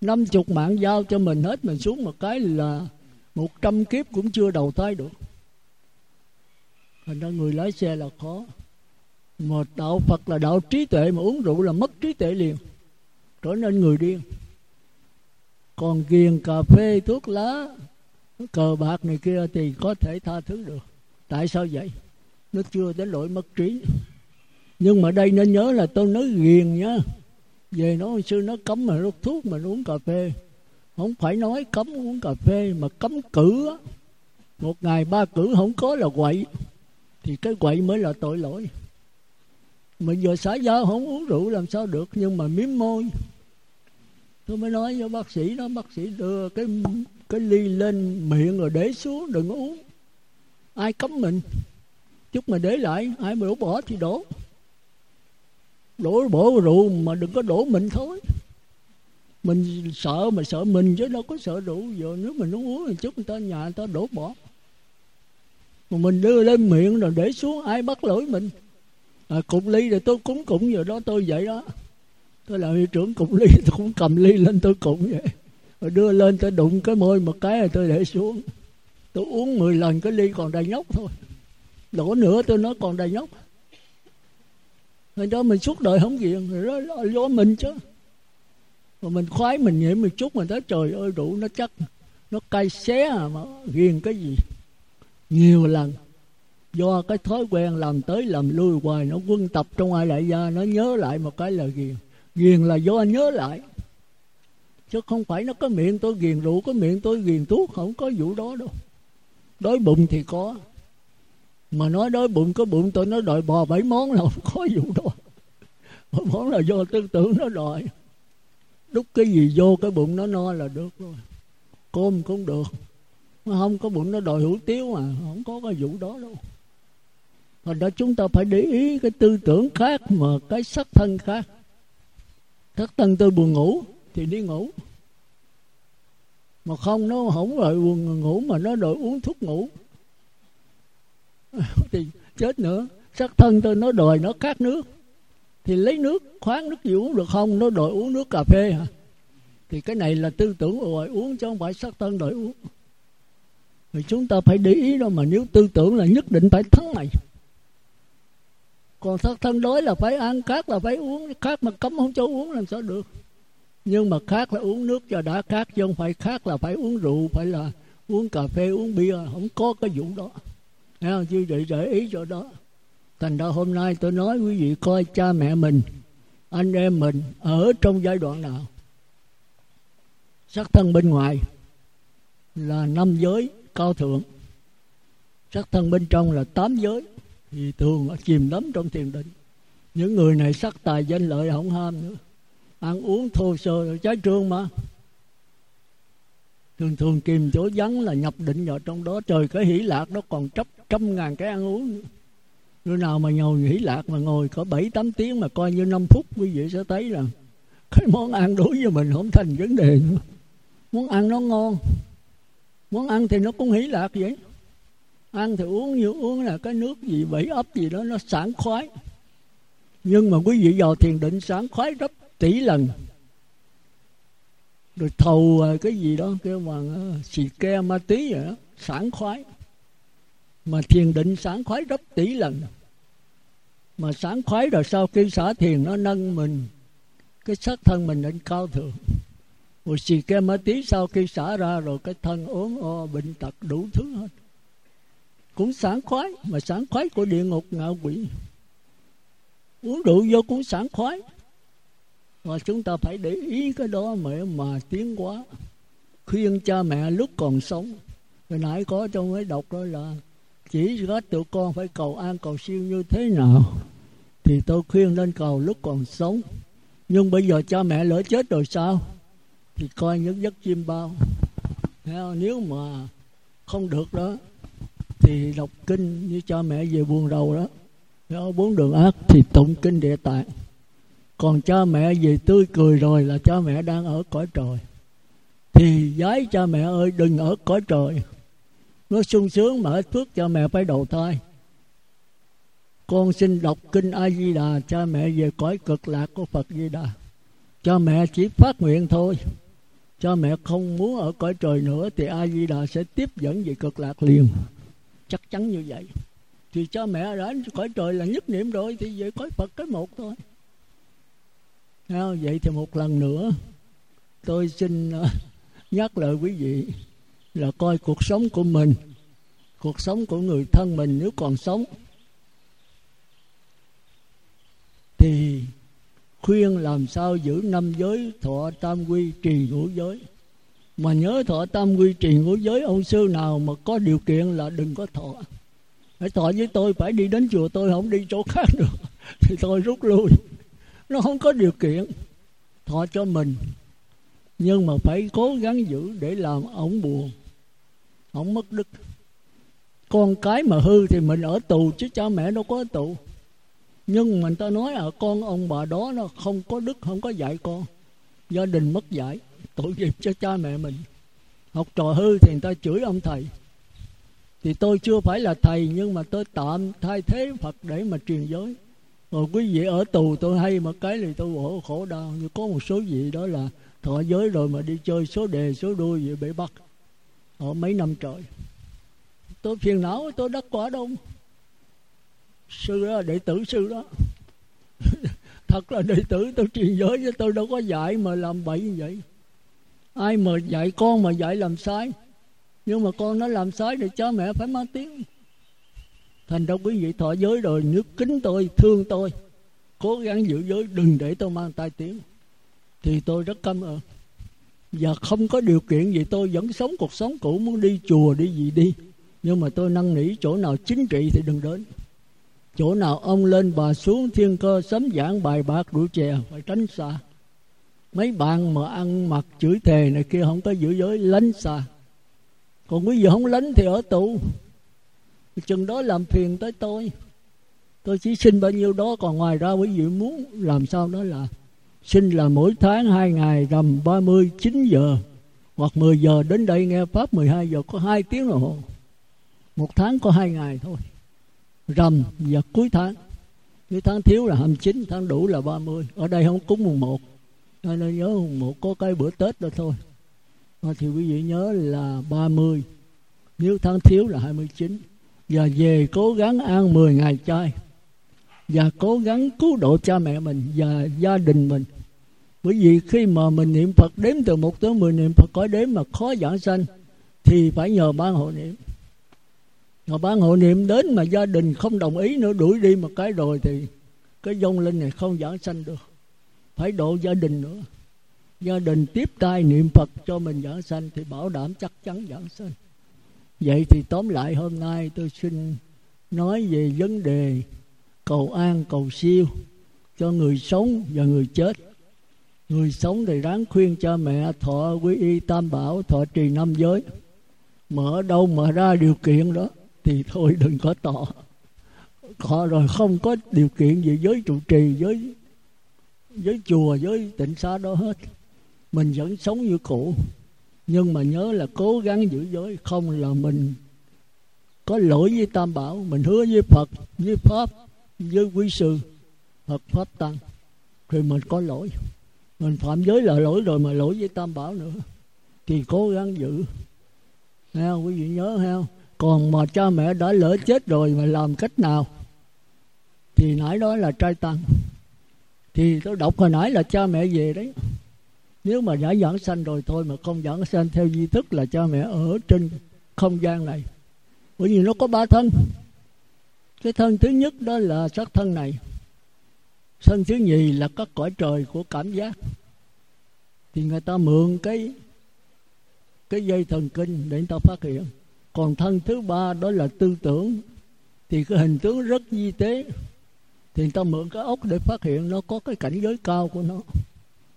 Năm chục mạng giao cho mình hết, mình xuống một cái là một trăm kiếp cũng chưa đầu thai được. Thành ra người lái xe là khó. Mà đạo phật là đạo trí tuệ, mà uống rượu là mất trí tuệ liền, trở nên người điên còn ghiền cà phê, thuốc lá, cờ bạc này kia thì có thể tha thứ được. Tại sao vậy? Nó chưa đến lỗi mất trí. Nhưng mà đây nên nhớ là tôi nói ghiền nhá về nó hồi xưa nó cấm mà hút thuốc mà uống cà phê. Không phải nói cấm uống cà phê, mà cấm cử á. Một ngày ba cử không có là quậy. Thì cái quậy mới là tội lỗi. Mà giờ xã giao không uống rượu làm sao được, nhưng mà miếm môi tôi mới nói với bác sĩ đó bác sĩ đưa cái cái ly lên miệng rồi để xuống đừng uống. Ai cấm mình? Chút mà để lại ai mà đổ bỏ thì đổ. Đổ bỏ rượu mà đừng có đổ mình thôi. Mình sợ mà sợ mình chứ đâu có sợ rượu. Giờ nếu mình uống thì chút người ta nhà người ta đổ bỏ. Mà mình đưa lên miệng rồi để xuống ai bắt lỗi mình? À, cục ly rồi tôi cúng cụng giờ đó tôi vậy đó tôi là hiệu trưởng cục ly tôi cũng cầm ly lên tôi cụng vậy. Rồi đưa lên tôi đụng cái môi một cái rồi tôi để xuống. Tôi uống 10 lần cái ly còn đầy nhóc thôi. Đổ nữa tôi nói còn đầy nhóc. Rồi đó mình suốt đời không gì, rồi đó là do mình chứ. Mà mình khoái mình nhảy một chút mình thấy trời ơi, đủ nó chắc. Nó cay xé à, mà ghiền cái gì? Nhiều lần. Do cái thói quen làm tới làm lui hoài, nó quân tập trong ai đại gia nó nhớ lại một cái là ghiền ghiền là do nhớ lại. Chứ không phải nó có miệng tôi ghiền rượu, có miệng tôi ghiền thuốc, không có vụ đó đâu. Đói bụng thì có. Mà nói đói bụng, có bụng tôi nó đòi bò bảy món là không có vụ đó. Bảy món là do tư tưởng nó đòi. Đúc cái gì vô cái bụng nó no là được rồi. Cơm cũng được. Không có bụng nó đòi hủ tiếu mà, không có cái vụ đó đâu. Thành đó chúng ta phải để ý cái tư tưởng khác mà cái sắc thân khác. Sắc thân tôi buồn ngủ, thì đi ngủ. Mà không, nó không đòi buồn ngủ mà nó đòi uống thuốc ngủ. Thì chết nữa. Sắc thân tôi, nó đòi nó khát nước. Thì lấy nước, khoáng nước gì uống được không, Nó đòi uống nước cà phê hả? Thì cái này là tư tưởng đòi uống chứ không phải sắc thân đòi uống. Thì chúng ta phải để ý đó mà nếu tư tưởng là nhất định phải thắng mày còn sắc thân đối là phải ăn, khác là phải uống. Khác mà cấm không cho uống làm sao được. Nhưng mà khác là uống nước cho đã, khác chứ không phải khác là phải uống rượu, phải là uống cà phê, uống bia, không có cái vụ đó. Thấy không? chứ để để ý chỗ đó. Thành ra hôm nay tôi nói quý vị coi cha mẹ mình, anh em mình ở trong giai đoạn nào. Sắc thân bên ngoài là năm giới cao thượng. Sắc thân bên trong là tám giới thì thường chìm đắm trong thiền định những người này sắc tài danh lợi không ham nữa. Ăn uống thô sơ rồi trái trương mà. Thường thường kìm chỗ vắng là nhập định vào trong đó. Trời cái hỷ lạc, nó còn chấp trăm ngàn cái ăn uống Người nào mà ngồi hỷ lạc mà ngồi có bảy, tám tiếng mà coi như năm phút, quý vị sẽ thấy là cái món ăn đối với mình không thành vấn đề nữa. Món ăn nó ngon món ăn thì nó cũng hỷ lạc vậy ăn thì uống như uống là cái nước gì bảy ấp gì đó, nó sảng khoái. Nhưng mà quý vị vào thiền định sảng khoái gấp tỷ lần. Rồi thầu à, cái gì đó kêu bằng à, xì ke, ma tí vậy đó, sảng khoái. Mà thiền định sảng khoái gấp tỷ lần. Mà sảng khoái rồi sau khi xả thiền, nó nâng mình, cái sắc thân mình lên cao thượng. Rồi xì ke, ma tí sau khi xả ra rồi cái thân ốm, o, bệnh tật đủ thứ hết cũng sảng khoái, mà sảng khoái của địa ngục ngạ quỷ. Uống rượu vô cũng sảng khoái. Và chúng ta phải để ý cái đó mà mà tiến hóa. Khuyên cha mẹ lúc còn sống. Hồi nãy có trong cái đọc đó là, chỉ có tụi con phải cầu an cầu siêu như thế nào thì tôi khuyên nên cầu lúc còn sống. Nhưng bây giờ cha mẹ lỡ chết rồi sao? Thì coi những giấc chim bao. Nếu mà không được đó thì đọc kinh như cha mẹ về buồn rầu đó. Đó bốn đường ác thì tụng kinh địa tạng. Còn cha mẹ về tươi cười rồi là cha mẹ đang ở cõi trời. Thì giái cha mẹ ơi, đừng ở cõi trời. Nó sung sướng mà hết phước cha mẹ phải đầu thai. Con xin đọc kinh a di đà cha mẹ về cõi cực lạc của phật di đà cha mẹ chỉ phát nguyện thôi. Cha mẹ không muốn ở cõi trời nữa thì a di đà sẽ tiếp dẫn về cực lạc liền chắc chắn như vậy. Thì cha mẹ đã cõi trời là nhất niệm rồi, thì vậy cõi phật cái một thôi. Vậy thì một lần nữa, tôi xin ờ, nhắc lời quý vị là coi cuộc sống của mình, cuộc sống của người thân mình nếu còn sống, thì khuyên làm sao giữ năm giới thọ tam quy trì ngũ giới mà nhớ thọ tam quy trình của giới ông sư nào mà có điều kiện là đừng có thọ. Phải thọ với tôi, phải đi đến chùa tôi, không đi chỗ khác được. Thì tôi rút lui. Nó không có điều kiện. Thọ cho mình. Nhưng mà phải cố gắng giữ để làm ổng buồn. Ổng mất đức. Con cái mà hư thì mình ở tù, chứ cha mẹ đâu có ở tù. Nhưng mình ta nói ở con ông bà đó nó không có đức, không có dạy con. Gia đình mất dạy tội nghiệp cho cha mẹ mình. Học trò hư thì người ta chửi ông thầy. Thì tôi chưa phải là thầy, nhưng mà tôi tạm thay thế phật để mà truyền giới. Rồi quý vị ở tù tôi hay một cái thì tôi khổ khổ đau. Như có một số vị đó là thọ giới rồi mà đi chơi số đề, số đuôi vậy bị bắt ở mấy năm trời. Tôi phiền não, tôi đắc quả đâu. Sư đó đệ tử sư đó. Thật là đệ tử, tôi truyền giới chứ tôi đâu có dạy mà làm bậy như vậy ai mà dạy con mà dạy làm sai? Nhưng mà con nó làm sai thì cha mẹ phải mang tiếng. Thành ra quý vị thọ giới rồi nước kính tôi, thương tôi, cố gắng giữ giới, đừng để tôi mang tai tiếng, thì tôi rất cảm ơn. Và không có điều kiện gì tôi vẫn sống cuộc sống cũ, muốn đi chùa, đi gì đi. Nhưng mà tôi năn nỉ chỗ nào chính trị thì đừng đến. Chỗ nào ông lên bà xuống thiên cơ, sấm giảng bài bạc rượu chè, phải tránh xa mấy bạn mà ăn mặc chửi thề này kia không có giữ giới, lánh xa. Còn quý vị không lánh thì ở tù. Chừng đó làm phiền tới tôi. Tôi chỉ xin bao nhiêu đó, còn ngoài ra quý vị muốn làm sao đó là xin là mỗi tháng hai ngày rằm 30 9 giờ hoặc 10 giờ đến đây nghe pháp 12 giờ có hai tiếng đồng hồ. Một tháng có hai ngày thôi. Rằm và cuối tháng. Nếu tháng thiếu là 29 tháng đủ là 30 ở đây không cúng mùng 1 nên nhớ một có cái bữa Tết đó thôi. Thì quý vị nhớ là 30 nếu tháng thiếu là 29 và về cố gắng ăn 10 ngày chay. Và cố gắng cứu độ cha mẹ mình và gia đình mình. Bởi vì khi mà mình niệm Phật đếm từ một tới mười niệm Phật có đếm mà khó giảng sanh, thì phải nhờ ban hộ niệm. Mà ban hộ niệm đến mà gia đình không đồng ý nữa, đuổi đi một cái rồi thì cái dông linh này không giảng sanh được phải độ gia đình nữa. Gia đình tiếp tay niệm Phật cho mình giảng sanh thì bảo đảm chắc chắn giảng sanh. Vậy thì tóm lại hôm nay tôi xin nói về vấn đề cầu an, cầu siêu cho người sống và người chết. Người sống thì ráng khuyên cha mẹ, thọ quy y tam bảo, thọ trì năm giới. Mở đâu mà ra điều kiện đó thì thôi đừng có tỏ họ rồi, không có điều kiện gì với trụ trì với với chùa, với tịnh xá đó hết. Mình vẫn sống như cũ. Nhưng mà nhớ là cố gắng giữ giới. Không là mình có lỗi với tam bảo. Mình hứa với phật, với pháp, với quý sư. Phật pháp tăng. Thì mình có lỗi. Mình phạm giới là lỗi rồi mà lỗi với tam bảo nữa. Thì cố gắng giữ. Ha quý vị nhớ ha còn mà cha mẹ đã lỡ chết rồi mà làm cách nào? Thì nãy đó là trai tăng thì tôi đọc hồi nãy là cha mẹ về đấy. Nếu mà đã giảng sanh rồi thôi mà không giảng sanh theo di thức là cha mẹ ở trên không gian này. Bởi vì nó có ba thân. Cái thân thứ nhất đó là sắc thân này. Thân thứ nhì là các cõi trời của cảm giác. Thì người ta mượn cái cái dây thần kinh để người ta phát hiện. Còn thân thứ ba đó là tư tưởng. Thì cái hình tướng rất di tế thì người ta mượn cái ốc để phát hiện nó có cái cảnh giới cao của nó.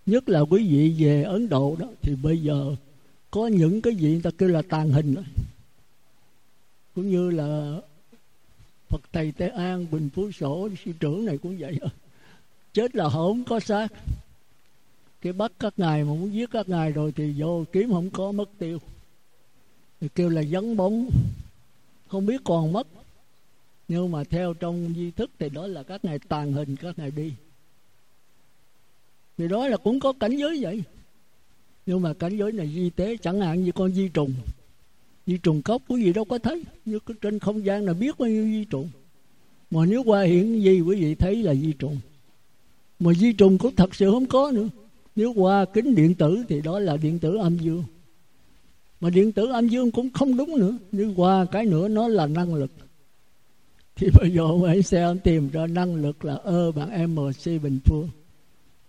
Nhất là quý vị về ấn độ đó, thì bây giờ có những cái gì người ta kêu là tàn hình đó. Cũng như là phật thầy tây an bình phú sổ sư trưởng này cũng vậy. Chết là không có xác. Cái bắt các ngài mà muốn giết các ngài rồi thì vô kiếm không có, mất tiêu. Thì kêu là vắng bóng. Không biết còn mất nhưng mà theo trong di thức thì đó là các ngài tàn hình, các ngài đi. Thì đó là cũng có cảnh giới vậy. Nhưng mà cảnh giới này di tế chẳng hạn như con di trùng. Di trùng cốc quý vị đâu có thấy. Như trên không gian là biết bao nhiêu di trùng. Mà nếu qua hiện gì quý vị thấy là di trùng. Mà di trùng cũng thật sự không có nữa. Nếu qua kính điện tử thì đó là điện tử âm dương. Mà điện tử âm dương cũng không đúng nữa. Nếu qua cái nữa, nó là năng lực thì bây giờ ông ấy sẽ tìm ra năng lực là ơ bằng mc bình phương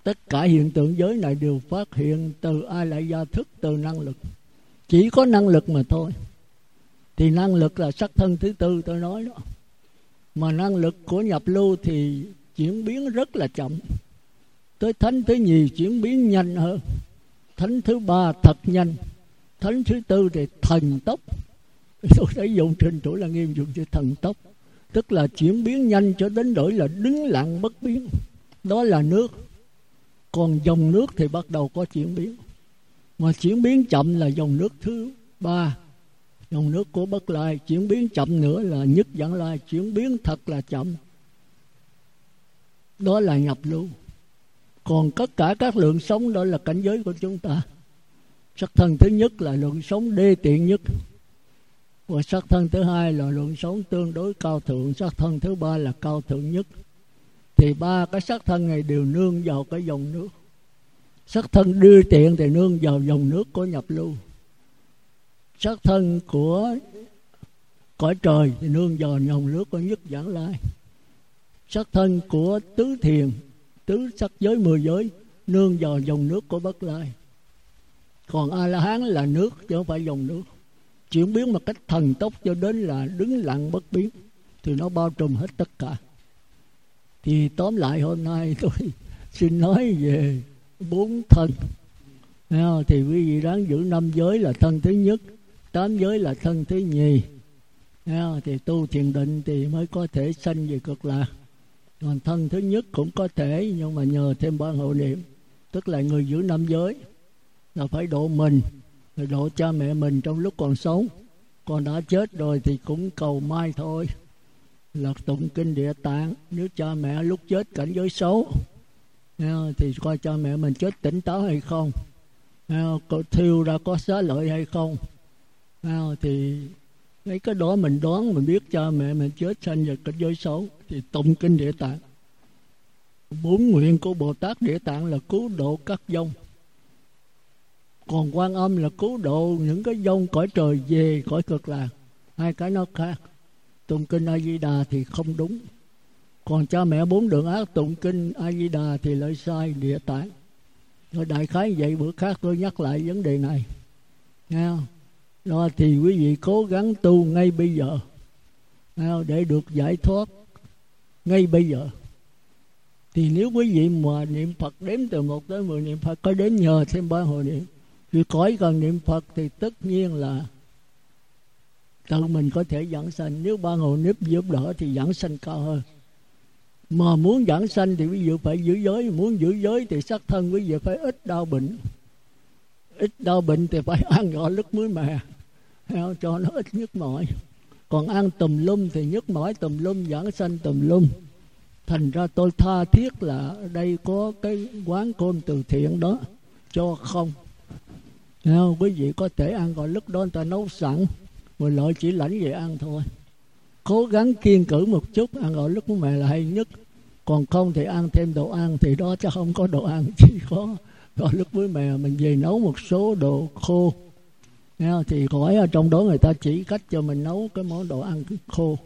tất cả hiện tượng giới này đều phát hiện từ ai lại gia thức từ năng lực. Chỉ có năng lực mà thôi. Thì năng lực là sắc thân thứ tư tôi nói đó. Mà năng lực của nhập lưu thì chuyển biến rất là chậm. Tới thánh thứ nhì chuyển biến nhanh hơn. Thánh thứ ba thật nhanh. Thánh thứ tư thì thần tốc. Tôi thấy dùng trình chủ là nghiêm dùng chữ thần tốc tức là chuyển biến nhanh cho đến đổi là đứng lặng bất biến. Đó là nước. Còn dòng nước thì bắt đầu có chuyển biến. Mà chuyển biến chậm là dòng nước thứ ba. Dòng nước của bất lai. Chuyển biến chậm nữa là nhất dẫn lai. Chuyển biến thật là chậm. Đó là nhập lưu. Còn tất cả các lượng sống đó là cảnh giới của chúng ta. Sắc thân thứ nhất là lượng sống đê tiện nhất và sắc thân thứ hai là lượng sống tương đối cao thượng. Sắc thân thứ ba là cao thượng nhất. Thì ba cái sắc thân này đều nương vào cái dòng nước. Sắc thân đưa tiện thì nương vào dòng nước của nhập lưu. Sắc thân của cõi trời thì nương vào dòng nước của nhất giảng lai. Sắc thân của tứ thiền, tứ sắc giới, mười giới nương vào dòng nước của bất lai. Còn a la hán là nước chứ không phải dòng nước chuyển biến một cách thần tốc cho đến là đứng lặng bất biến, thì nó bao trùm hết tất cả. Thì tóm lại hôm nay tôi xin nói về bốn thân. Thì quý vị đáng giữ năm giới là thân thứ nhất, tám giới là thân thứ nhì. Thì tu thiền định thì mới có thể sanh về cực lạc. Còn thân thứ nhất cũng có thể, nhưng mà nhờ thêm ba hộ niệm, tức là người giữ năm giới, là phải độ mình độ cha mẹ mình trong lúc còn sống. Còn đã chết rồi thì cũng cầu mai thôi. Lật tụng kinh địa tạng, nếu cha mẹ lúc chết cảnh giới xấu thì coi cha mẹ mình chết tỉnh táo hay không? Có thiêu ra có xá lợi hay không? Thì mấy cái đó mình đoán, mình biết cha mẹ mình chết sanh vào cảnh giới xấu, thì tụng kinh địa tạng. Bốn nguyện của bồ tát địa tạng là cứu độ các dông còn quan âm là cứu độ những cái dông cõi trời về, cõi cực lạc. Hai cái nó khác. Tụng kinh a di đà thì không đúng. Còn cha mẹ bốn đường ác tụng kinh a di đà thì lại sai địa tạng. Rồi đại khái vậy, bữa khác tôi nhắc lại vấn đề này. Nghe không? Đó thì quý vị cố gắng tu ngay bây giờ. Để được giải thoát ngay bây giờ. Thì nếu quý vị mà niệm Phật đếm từ một tới mười niệm Phật, có đến nhờ thêm ba hồi niệm vì cõi cần niệm Phật thì tất nhiên là tự mình có thể giảng sanh. Nếu ba hồ nếp giúp đỡ thì giảng sanh cao hơn. Mà muốn giảng sanh thì ví dụ phải giữ giới, muốn giữ giới thì sắc thân quý vị phải ít đau bệnh. Ít đau bệnh thì phải ăn gạo lứt muối mè cho nó ít nhức mỏi. Còn ăn tùm lum thì nhức mỏi, tùm lum giảng sanh tùm lum. Thành ra tôi tha thiết là đây có cái quán cơm từ thiện đó, cho không nào quý vị có thể ăn còn lúc đó, người ta nấu sẵn mình lợi chỉ lãnh về ăn thôi. Cố gắng kiên cử một chút, ăn gọi lúc mẹ là hay nhất. Còn không thì ăn thêm đồ ăn, thì đó chắc không có đồ ăn, chỉ có gọi lúc với mẹ mình về nấu một số đồ khô. Thì khỏi, ở trong đó người ta chỉ cách cho mình nấu cái món đồ ăn khô.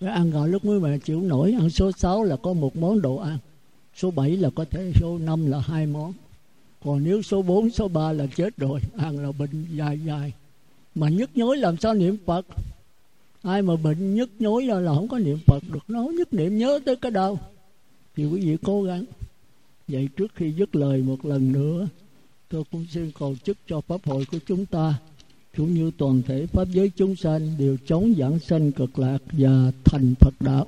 Cái ăn gạo lúc với mẹ chịu nổi, ăn số 6 là có một món đồ ăn, số 7 là có thể số 5 là hai món còn nếu số 4, số 3 là chết rồi ăn là bệnh dài dài. Mà nhức nhối làm sao niệm phật? Ai mà bệnh nhức nhối là không có niệm phật được nó nhất niệm nhớ tới cái đâu thì quý vị cố gắng. Vậy trước khi dứt lời một lần nữa tôi cũng xin cầu chúc cho pháp hội của chúng ta cũng như toàn thể pháp giới chúng sanh đều chống giảng sanh cực lạc và thành Phật đạo.